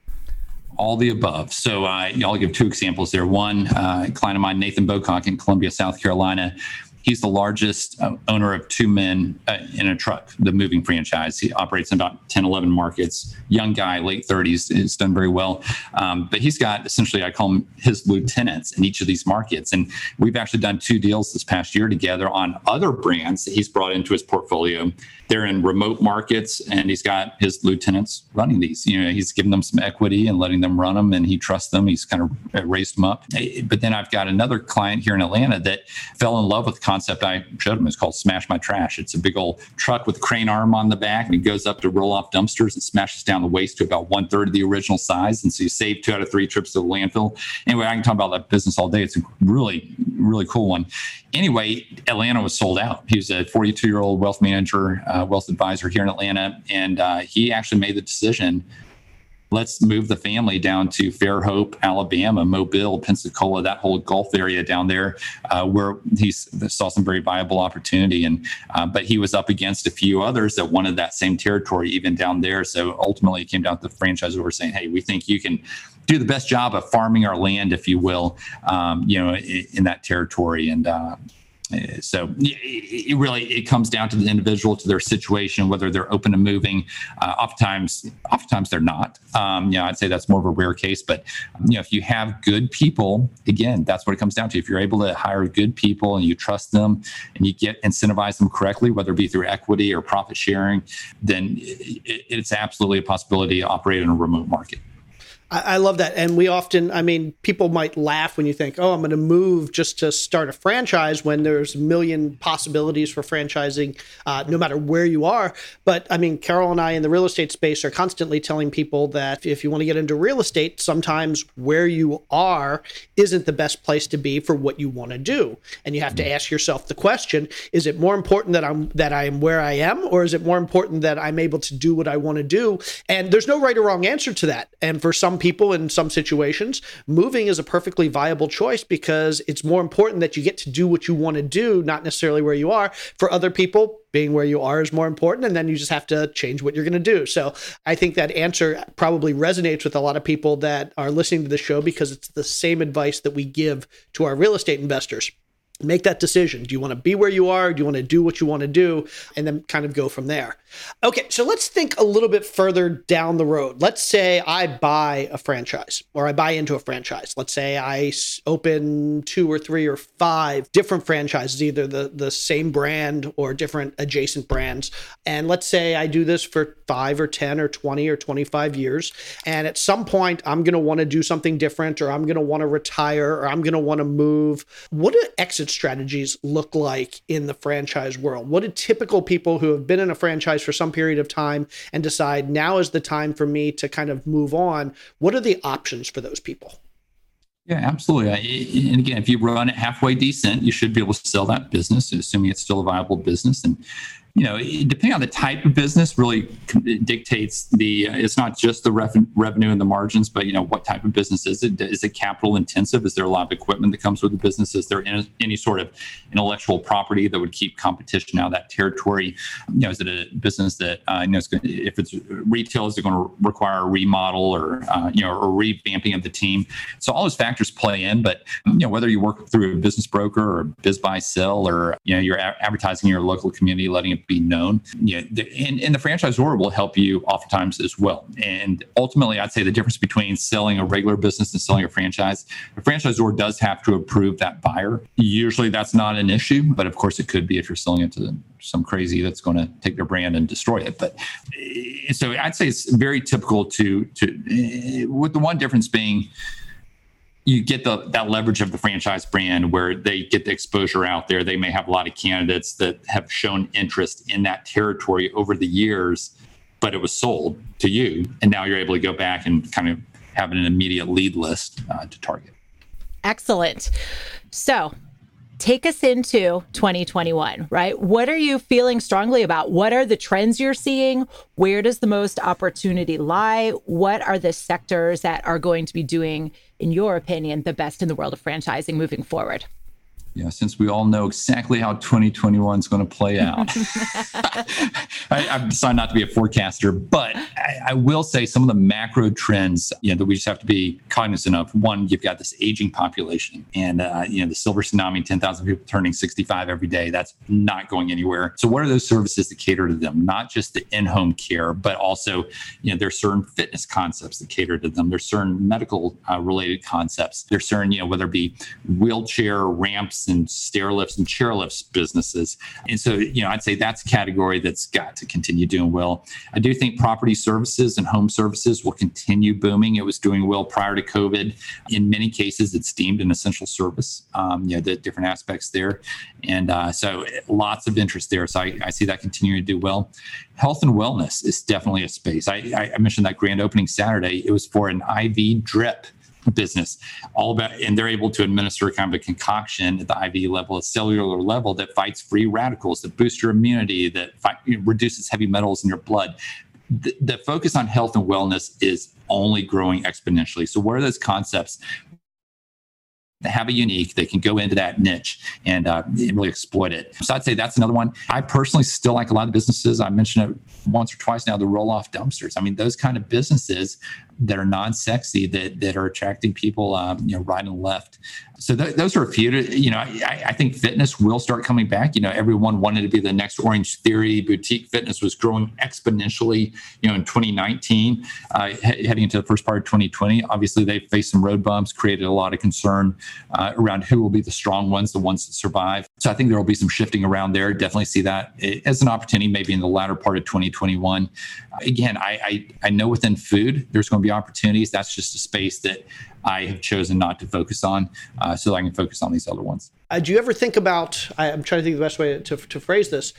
all the above. So uh, I'll give two examples there. One, uh, client of mine, Nathan Bocock in Columbia, South Carolina, He's the largest uh, owner of two men uh, in a truck, the moving franchise. He operates in about 10, 11 markets. Young guy, late 30s, has done very well. Um, but he's got essentially, I call him his lieutenants in each of these markets. And we've actually done two deals this past year together on other brands that he's brought into his portfolio. They're in remote markets, and he's got his lieutenants running these. You know, he's given them some equity and letting them run them, and he trusts them. He's kind of raised them up. But then I've got another client here in Atlanta that fell in love with concept I showed him. It's called Smash My Trash. It's a big old truck with crane arm on the back, and it goes up to roll off dumpsters and smashes down the waste to about one third of the original size. And so you save two out of three trips to the landfill. Anyway, I can talk about that business all day. It's a really, really cool one. Anyway, Atlanta was sold out. He was a 42 year old wealth manager, uh, wealth advisor here in Atlanta, and uh, he actually made the decision let's move the family down to Fairhope, Alabama, Mobile, Pensacola, that whole Gulf area down there, uh, where he saw some very viable opportunity. And uh, but he was up against a few others that wanted that same territory, even down there. So ultimately, it came down to the franchisor saying, "Hey, we think you can." Do the best job of farming our land, if you will, um, you know, in, in, that territory, and uh, so it really it comes down to the individual to their situation whether they're open to moving. Uh, oftentimes oftentimes they're not. Um, you know i'd say that's more of a rare case but you know if you have good people again that's what it comes down to. If you're able to hire good people and you trust them and you get incentivize them correctly whether it be through equity or profit sharing then it's absolutely a possibility to operate in a remote market I, love that. And we often, I mean, people might laugh when you think, oh, I'm going to move just to start a franchise when there's a million possibilities for franchising, uh, no matter where you are. But I mean, Carol and I in the real estate space are constantly telling people that if you want to get into real estate, sometimes where you are isn't the best place to be for what you want to do. And you have to ask yourself the question, is it more important that I'm that I am where I am, or is it more important that I'm able to do what I want to do? And there's no right or wrong answer to that. And for some people in some situations, moving is a perfectly viable choice because it's more important that you get to do what you want to do, not necessarily where you are. For other people, being where you are is more important and then you just have to change what you're going to do so i think that answer probably resonates with a lot of people that are listening to the show because it's the same advice that we give to our real estate investors make that decision. Do you want to be where you are? Do you want to do what you want to do? And then kind of go from there. Okay, so let's think a little bit further down the road. Let's say I buy a franchise or I buy into a franchise. Let's say I open two or three or five different franchises, either the, the same brand or different adjacent brands. And let's say I do this for five or 10 or 20 or 25 years. And at some point, I'm going to want to do something different or I'm going to want to retire or I'm going to want to move. What do exit strategies look like in the franchise world? What do typical people who have been in a franchise for some period of time and decide now is the time for me to kind of move on? What are the options for those people? Yeah, absolutely. And again, if you run it halfway decent, you should be able to sell that business, assuming it's still a viable business. And you know, depending on the type of business, really dictates the. It's not just the revenue and the margins, but you know, what type of business is it? Is it capital intensive? Is there a lot of equipment that comes with the business? Is there any sort of intellectual property that would keep competition out of that territory? You know, is it a business that uh, you know, it's going if it's retail, is it going to require a remodel or uh, you know, or revamping of the team? So all those factors play in. But you know, whether you work through a business broker or BizBuySell, or you know, you're advertising in your local community, letting be known. Know, and, and the franchisor will help you oftentimes as well. And ultimately, I'd say the difference between selling a regular business and selling a franchise, the franchisor does have to approve that buyer. Usually that's not an issue, but of course it could be if you're selling it to some crazy that's going to take their brand and destroy it. But eh, so I'd say it's very typical to to eh, with the one difference being you get the that leverage of the franchise brand where they get the exposure out there. They may have a lot of candidates that have shown interest in that territory over the years, but it was sold to you, and now you're able to go back and kind of have an immediate lead list uh, to target. Excellent. So take us into 2021, right? What are you feeling strongly about? What are the trends you're seeing? Where does the most opportunity lie? What are the sectors that are going to be doing, in your opinion, the best in the world of franchising moving forward? Yeah, since we all know exactly how 2021 is going to play out, I, have decided not to be a forecaster, but I, I, will say some of the macro trends you know, that we just have to be cognizant of. One, you've got this aging population, and uh, you know the silver tsunami, 10,000 people turning 65 every day. That's not going anywhere. So, what are those services that cater to them? Not just the in-home care, but also you know there's certain fitness concepts that cater to them. There's certain medical uh, related concepts. There's certain you know whether it be wheelchair ramps and stair lifts and chair lifts businesses. And so, you know, I'd say that's a category that's got to continue doing well. I do think property services and home services will continue booming. It was doing well prior to COVID. In many cases, it's deemed an essential service, um, you know, the different aspects there. And uh, so lots of interest there. So I, I, see that continuing to do well. Health and wellness is definitely a space. I, I mentioned that grand opening Saturday. It was for an IV drip business all about and they're able to administer kind of a concoction at the iv level a cellular level that fights free radicals that boosts your immunity that fight, reduces heavy metals in your blood the, the focus on health and wellness is only growing exponentially so what are those concepts have a unique, they can go into that niche and, uh, and, really exploit it. So I'd say that's another one. I personally still like a lot of businesses. I mentioned it once or twice now, the roll off dumpsters. I mean, those kind of businesses that are non-sexy that that are attracting people um, you know right and left. So th- those are a few to, you know I, I, think fitness will start coming back. You know everyone wanted to be the next Orangetheory boutique fitness was growing exponentially you know in 2019 uh, he- heading into the first part of 2020 obviously they faced some road bumps created a lot of concern uh, around who will be the strong ones the ones that survive. So i think there will be some shifting around there. Definitely see that as an opportunity maybe in the latter part of 2021 again I, I, I know within food there's going be opportunities. That's just a space that I have chosen not to focus on, uh, so I can focus on these other ones. Uh, do you ever think about? I, I'm trying to think the best way to, to phrase this: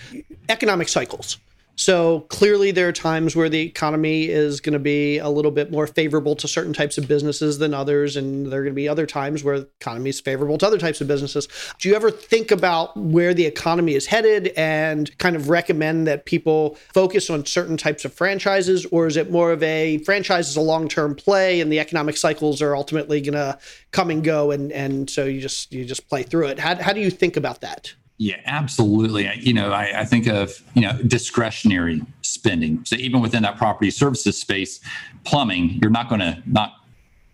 economic cycles. So clearly, there are times where the economy is going to be a little bit more favorable to certain types of businesses than others, and there are going to be other times where the economy is favorable to other types of businesses. Do you ever think about where the economy is headed and kind of recommend that people focus on certain types of franchises, or is it more of a franchise is a long term play, and the economic cycles are ultimately going to come and go, and and so you just you just play through it? How how do you think about that? Yeah, absolutely. You know, I, I, think of you know discretionary spending. So even within that property services space, plumbing, you're not going to not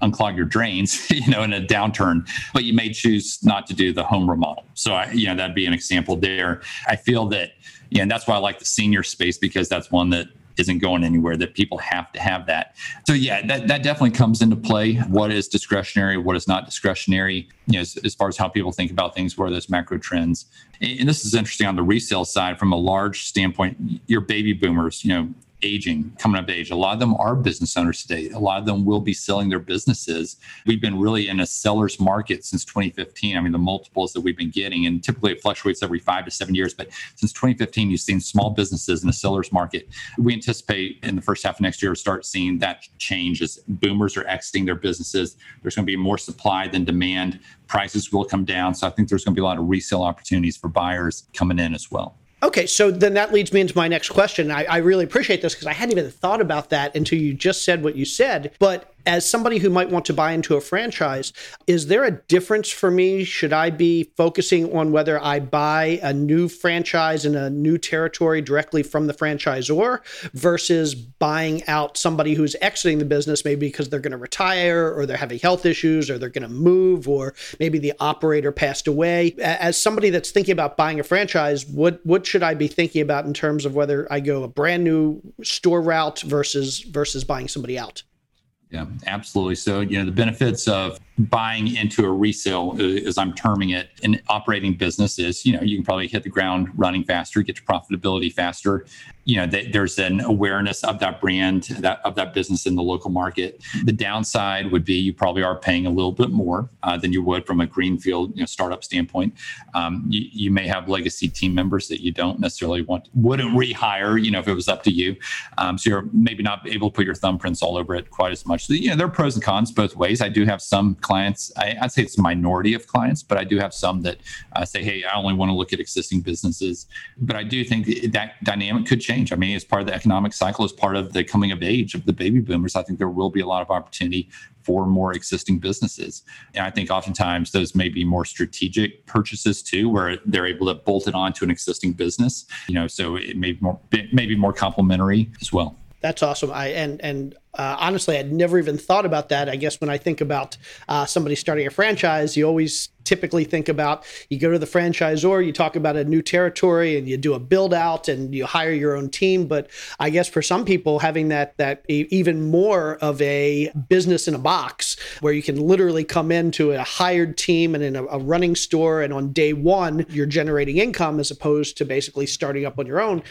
unclog your drains, you know, in a downturn, but you may choose not to do the home remodel. So I, you know, that'd be an example there. I feel that, yeah, and that's why I like the senior space because that's one that isn't going anywhere that people have to have that. So yeah that, that definitely comes into play. What is discretionary what is not discretionary you know as, as far as how people think about things what are those macro trends? And this is interesting on the resale side from a large standpoint. Your baby boomers you know aging, coming up age. A lot of them are business owners today. A lot of them will be selling their businesses. We've been really in a seller's market since 2015. I mean, the multiples that we've been getting, and typically it fluctuates every five to seven years, but since 2015, you've seen small businesses in a seller's market. We anticipate in the first half of next year to start seeing that change as boomers are exiting their businesses. There's going to be more supply than demand. Prices will come down. So I think there's going to be a lot of resale opportunities for buyers coming in as well. Okay, so then that leads me into my next question. I, I really appreciate this because I hadn't even thought about that until you just said what you said. But as somebody who might want to buy into a franchise, is there a difference for me? Should I be focusing on whether I buy a new franchise in a new territory directly from the franchisor versus buying out somebody who's exiting the business, maybe because they're going to retire or they're having health issues or they're going to move or maybe the operator passed away? As somebody that's thinking about buying a franchise, what what should I be thinking about in terms of whether I go a brand new store route versus versus buying somebody out? Yeah, absolutely. So, you know, the benefits of buying into a resale, uh, as I'm terming it, in operating business is, you know, you can probably hit the ground running faster, get to profitability faster. You know there's an awareness of that brand that of that business in the local market. The downside would be you probably are paying a little bit more uh, than you would from a greenfield you know startup standpoint. Um, you, you, may have legacy team members that you don't necessarily want wouldn't rehire you know if it was up to you. Um, so you're maybe not able to put your thumbprints all over it quite as much. So you know there are pros and cons both ways. I do have some clients I, would say it's a minority of clients but i do have some that uh, say hey i only want to look at existing businesses but i do think that dynamic could change change. I mean, as part of the economic cycle, as part of the coming of age of the baby boomers, I think there will be a lot of opportunity for more existing businesses. And I think oftentimes those may be more strategic purchases too, where they're able to bolt it onto an existing business. You know, so it may be more maybe more complementary as well. That's awesome. I and and uh, honestly, I'd never even thought about that. I guess when I think about uh, somebody starting a franchise, you always typically think about you go to the franchisor, you talk about a new territory, and you do a build out and you hire your own team. But I guess for some people, having that that even more of a business in a box, where you can literally come into a hired team and in a, a running store, and on day one you're generating income as opposed to basically starting up on your own.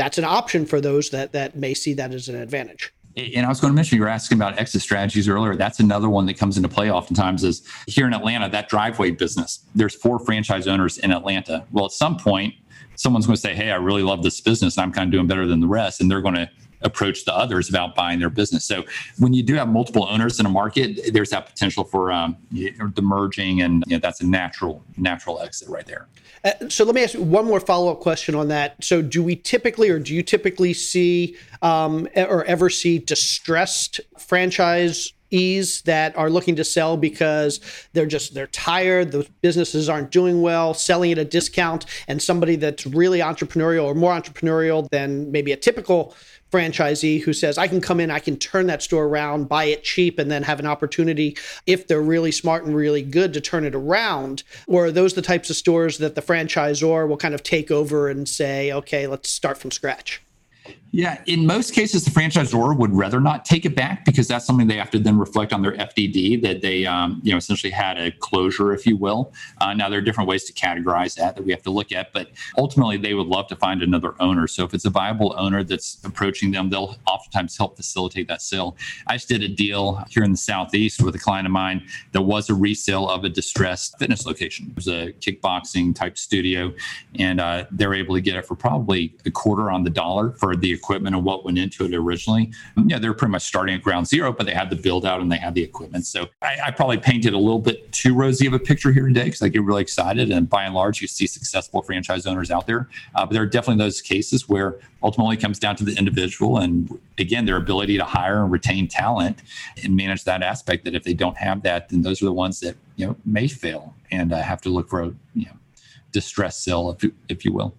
That's an option for those that that may see that as an advantage and I was going to mention you were asking about exit strategies earlier. That's another one that comes into play oftentimes is here in Atlanta, that driveway business. There's four franchise owners in Atlanta. Well, at some point, someone's going to say, Hey, I really love this business. And I'm kind of doing better than the rest. And they're going to approach the others about buying their business. So when you do have multiple owners in a market, there's that potential for um, the merging, and you know, that's a natural natural exit right there. Uh, so let me ask you one more follow up question on that. So do we typically, or do you typically see, um, or ever see distressed franchise ease that are looking to sell because they're just they're tired the businesses aren't doing well selling at a discount and somebody that's really entrepreneurial or more entrepreneurial than maybe a typical franchisee who says, I can come in, I can turn that store around, buy it cheap, and then have an opportunity, if they're really smart and really good, to turn it around? Or are those the types of stores that the franchisor will kind of take over and say, okay, let's start from scratch? Yeah, in most cases, the franchisor would rather not take it back because that's something they have to then reflect on their FDD that they, um, you know, essentially had a closure, if you will. Uh, now there are different ways to categorize that that we have to look at, but ultimately they would love to find another owner. So if it's a viable owner that's approaching them, they'll oftentimes help facilitate that sale. I just did a deal here in the southeast with a client of mine that was a resale of a distressed fitness location. It was a kickboxing type studio, and uh, they're able to get it for probably a quarter on the dollar for the equipment and what went into it originally. Yeah, they're pretty much starting at ground zero, but they had the build out and they had the equipment. So I, I probably painted a little bit too rosy of a picture here today because I get really excited. And by and large, you see successful franchise owners out there. Uh, but there are definitely those cases where ultimately comes down to the individual and again their ability to hire and retain talent and manage that aspect that if they don't have that then those are the ones that you know may fail and uh, have to look for a you know distress sale if, you, if you will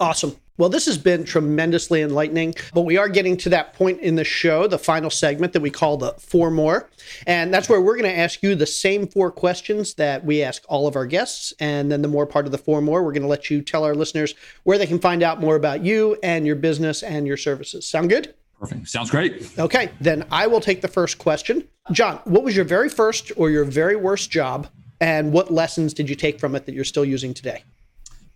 awesome well, this has been tremendously enlightening, but we are getting to that point in the show, the final segment that we call the four more. And that's where we're going to ask you the same four questions that we ask all of our guests. And then the more part of the four more, we're going to let you tell our listeners where they can find out more about you and your business and your services. Sound good? Perfect. Sounds great. Okay, then I will take the first question. Jon, what was your very first or your very worst job? And what lessons did you take from it that you're still using today?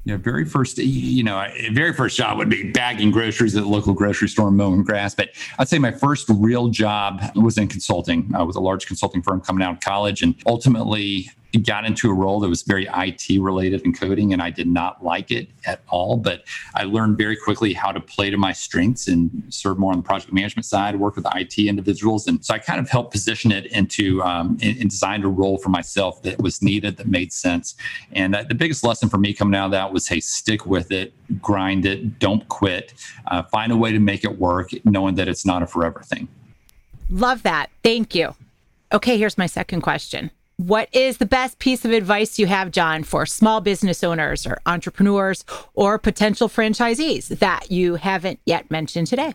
Know, very first, you know, very first job would be bagging groceries at the local grocery store, mowing grass. But I'd say my first real job was in consulting. I was a large consulting firm coming out of college, and ultimately got into a role that was very IT related and coding, and I did not like it at all. But I learned very quickly how to play to my strengths and serve more on the project management side, work with IT individuals. And so I kind of helped position it into um, and, and, designed a role for myself that was needed, that made sense. And the biggest lesson for me coming out of that was hey, stick with it, grind it, don't quit, uh, find a way to make it work, knowing that it's not a forever thing. Love that. Thank you. Okay, here's my second question. What is the best piece of advice you have, Jon, for small business owners or entrepreneurs or potential franchisees that you haven't yet mentioned today?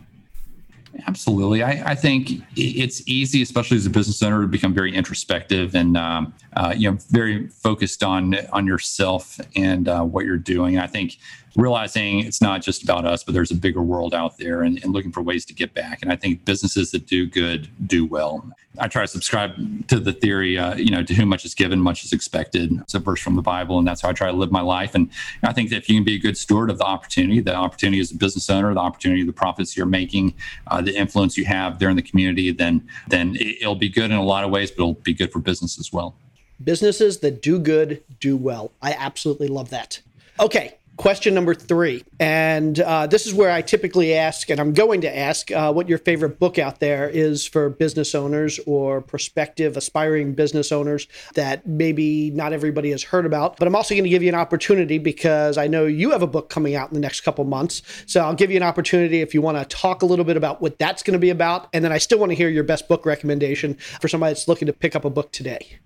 Absolutely. I, I, think it's easy, especially as a business owner, to become very introspective and um, uh, you know very focused on on yourself and uh, what you're doing. I think realizing it's not just about us, but there's a bigger world out there and, and, looking for ways to get back. And I think businesses that do good do well. I try to subscribe to the theory, uh, you know, to whom much is given, much is expected. It's a verse from the Bible, and that's how I try to live my life. And I think that if you can be a good steward of the opportunity, the opportunity as a business owner, the opportunity, the profits you're making, uh, the influence you have there in the community, then then it'll be good in a lot of ways, but it'll be good for business as well. Businesses that do good do well. I absolutely love that. Okay, Question number three. And uh, this is where I typically ask, and I'm going to ask, uh, what your favorite book out there is for business owners or prospective aspiring business owners that maybe not everybody has heard about. But I'm also going to give you an opportunity because I know you have a book coming out in the next couple months. So I'll give you an opportunity if you want to talk a little bit about what that's going to be about. And then I still want to hear your best book recommendation for somebody that's looking to pick up a book today.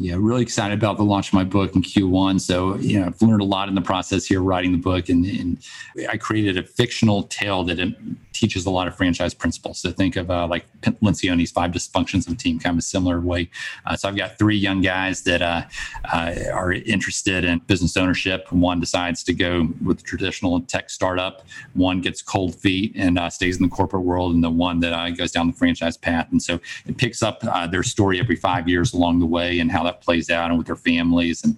Yeah, really excited about the launch of my book in Q1. So, you know, I've learned a lot in the process here writing the book, and, and I created a fictional tale that teaches a lot of franchise principles. So, think of uh, like Lencioni's five dysfunctions of a team, kind of a similar way. Uh, so, I've got three young guys that uh, uh are interested in business ownership. One decides to go with traditional tech startup, one gets cold feet and uh, stays in the corporate world, and the one that uh, goes down the franchise path. And so, it picks up their story every five years along the way and how that plays out and with their families and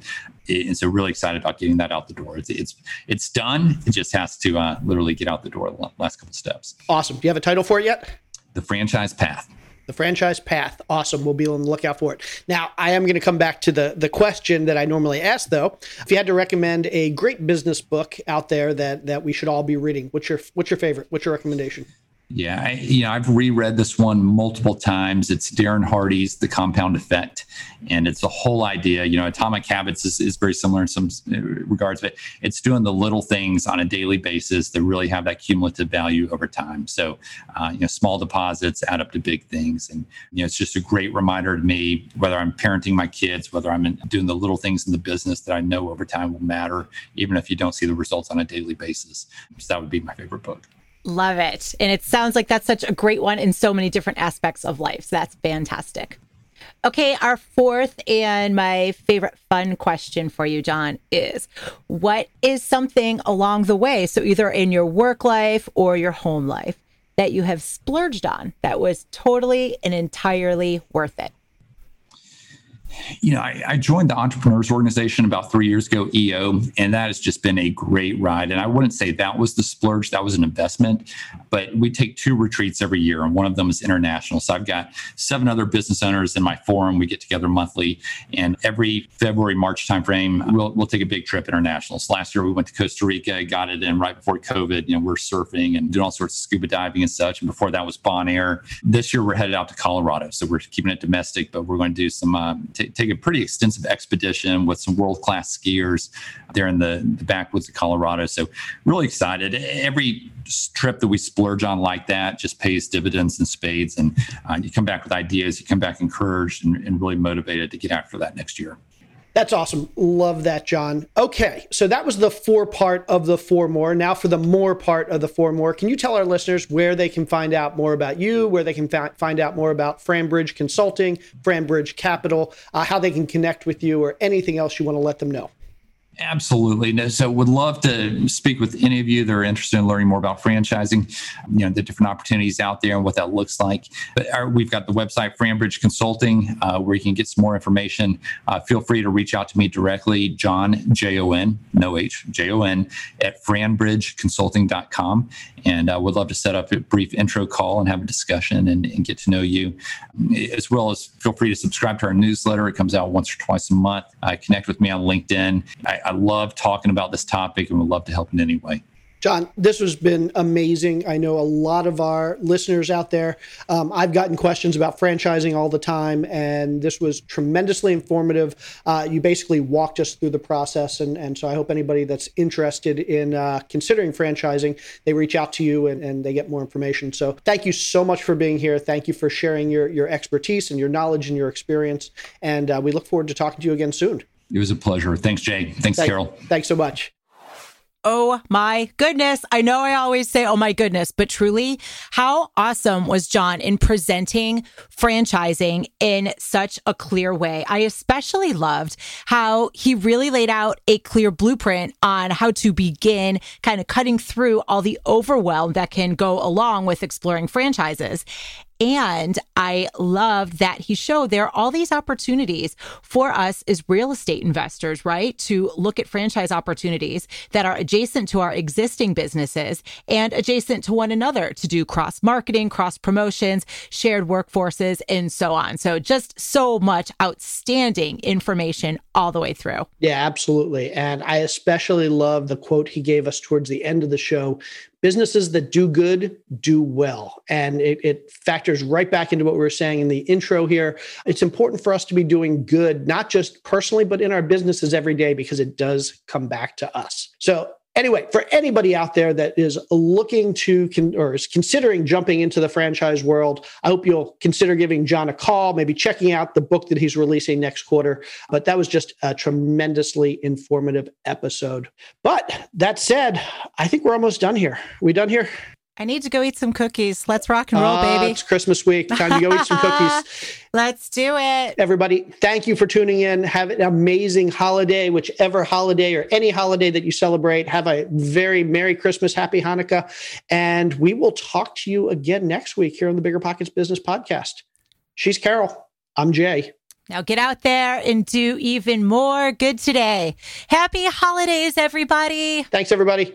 and so really excited about getting that out the door. It's it's, it's done. It just has to uh, literally get out the door the last couple steps. Awesome. Do you have a title for it yet? The franchise path. The franchise path. Awesome. We'll be on the lookout for it. Now, I am going to come back to the the question that I normally ask, though. If you had to recommend a great business book out there that that we should all be reading, what's your what's your favorite? What's your recommendation? Yeah, I, you know, I've reread this one multiple times. It's Darren Hardy's The Compound Effect, and it's a whole idea. You know, Atomic Habits is, is very similar in some regards, but it's doing the little things on a daily basis that really have that cumulative value over time. So, uh, you know, small deposits add up to big things, and you know, it's just a great reminder to me whether I'm parenting my kids, whether I'm doing the little things in the business that I know over time will matter, even if you don't see the results on a daily basis. So that would be my favorite book. Love it. And it sounds like that's such a great one in so many different aspects of life. So that's fantastic. Okay, our fourth and my favorite fun question for you, Jon, is what is something along the way, so either in your work life or your home life, that you have splurged on that was totally and entirely worth it? You know, I, I, joined the Entrepreneurs Organization about three years ago, EO, and that has just been a great ride. And I wouldn't say that was the splurge, that was an investment. But we take two retreats every year, and one of them is international. So I've got seven other business owners in my forum. We get together monthly, and every February, March timeframe, we'll, we'll take a big trip international. So last year we went to Costa Rica, got it in right before COVID. You know, we're surfing and doing all sorts of scuba diving and such. And before that was Bonaire. This year we're headed out to Colorado. So we're keeping it domestic, but we're going to do some uh, t- take a pretty extensive expedition with some world class skiers there in the, the backwoods of Colorado. So really excited. Every trip that we splurge on like that just pays dividends in spades, and uh, you come back with ideas. You come back encouraged and, and really motivated to get after that next year. That's awesome. Love that, Jon. Okay, so that was the four part of the four more. Now for the more part of the four more, can you tell our listeners where they can find out more about you, where they can fa- find out more about Franbridge Consulting, Franbridge Capital, uh, how they can connect with you, or anything else you want to let them know? Absolutely. So would love to speak with any of you that are interested in learning more about franchising, you know, the different opportunities out there and what that looks like. But our, we've got the website Franbridge Consulting uh, where you can get some more information. Uh, feel free to reach out to me directly, Jon, J-O-N, no H, J-O-N, at franbridgeconsulting.com. And uh, would love to set up a brief intro call and have a discussion and, and get to know you. As well as feel free to subscribe to our newsletter. It comes out once or twice a month. Uh, connect with me on LinkedIn. I, I love talking about this topic and would love to help in any way. Jon, this has been amazing. I know a lot of our listeners out there. Um, I've gotten questions about franchising all the time, and this was tremendously informative. Uh, you basically walked us through the process, and, and so I hope anybody that's interested in uh, considering franchising, they reach out to you and, and they get more information. So thank you so much for being here. Thank you for sharing your, your expertise and your knowledge and your experience. And uh, we look forward to talking to you again soon. It was a pleasure. Thanks, Jay. Thanks, Thank, Carol. Thanks so much. Oh my goodness. I know I always say, oh my goodness, but truly, how awesome was Jon in presenting franchising in such a clear way? I especially loved how he really laid out a clear blueprint on how to begin kind of cutting through all the overwhelm that can go along with exploring franchises. And I loved that he showed there are all these opportunities for us as real estate investors, right? To look at franchise opportunities that are adjacent to our existing businesses and adjacent to one another to do cross marketing, cross promotions, shared workforces, and so on. So just so much outstanding information all the way through. Yeah, absolutely. And I especially love the quote he gave us towards the end of the show businesses that do good do well. And it, it, factors right back into what we were saying in the intro here. It's important for us to be doing good, not just personally, but in our businesses every day because it does come back to us. So anyway, for anybody out there that is looking to con- or is considering jumping into the franchise world, I hope you'll consider giving Jon a call, maybe checking out the book that he's releasing next quarter. But that was just a tremendously informative episode. But that said, I think we're almost done here. We done here? I need to go eat some cookies. Let's rock and roll, uh, baby. It's Christmas week. Time to go eat some cookies. Let's do it. Everybody, thank you for tuning in. Have an amazing holiday, whichever holiday or any holiday that you celebrate. Have a very Merry Christmas, Happy Hanukkah. And we will talk to you again next week here on the BiggerPockets Business Podcast. She's Carol. I'm Jay. Now get out there and do even more good today. Happy holidays, everybody. Thanks, everybody.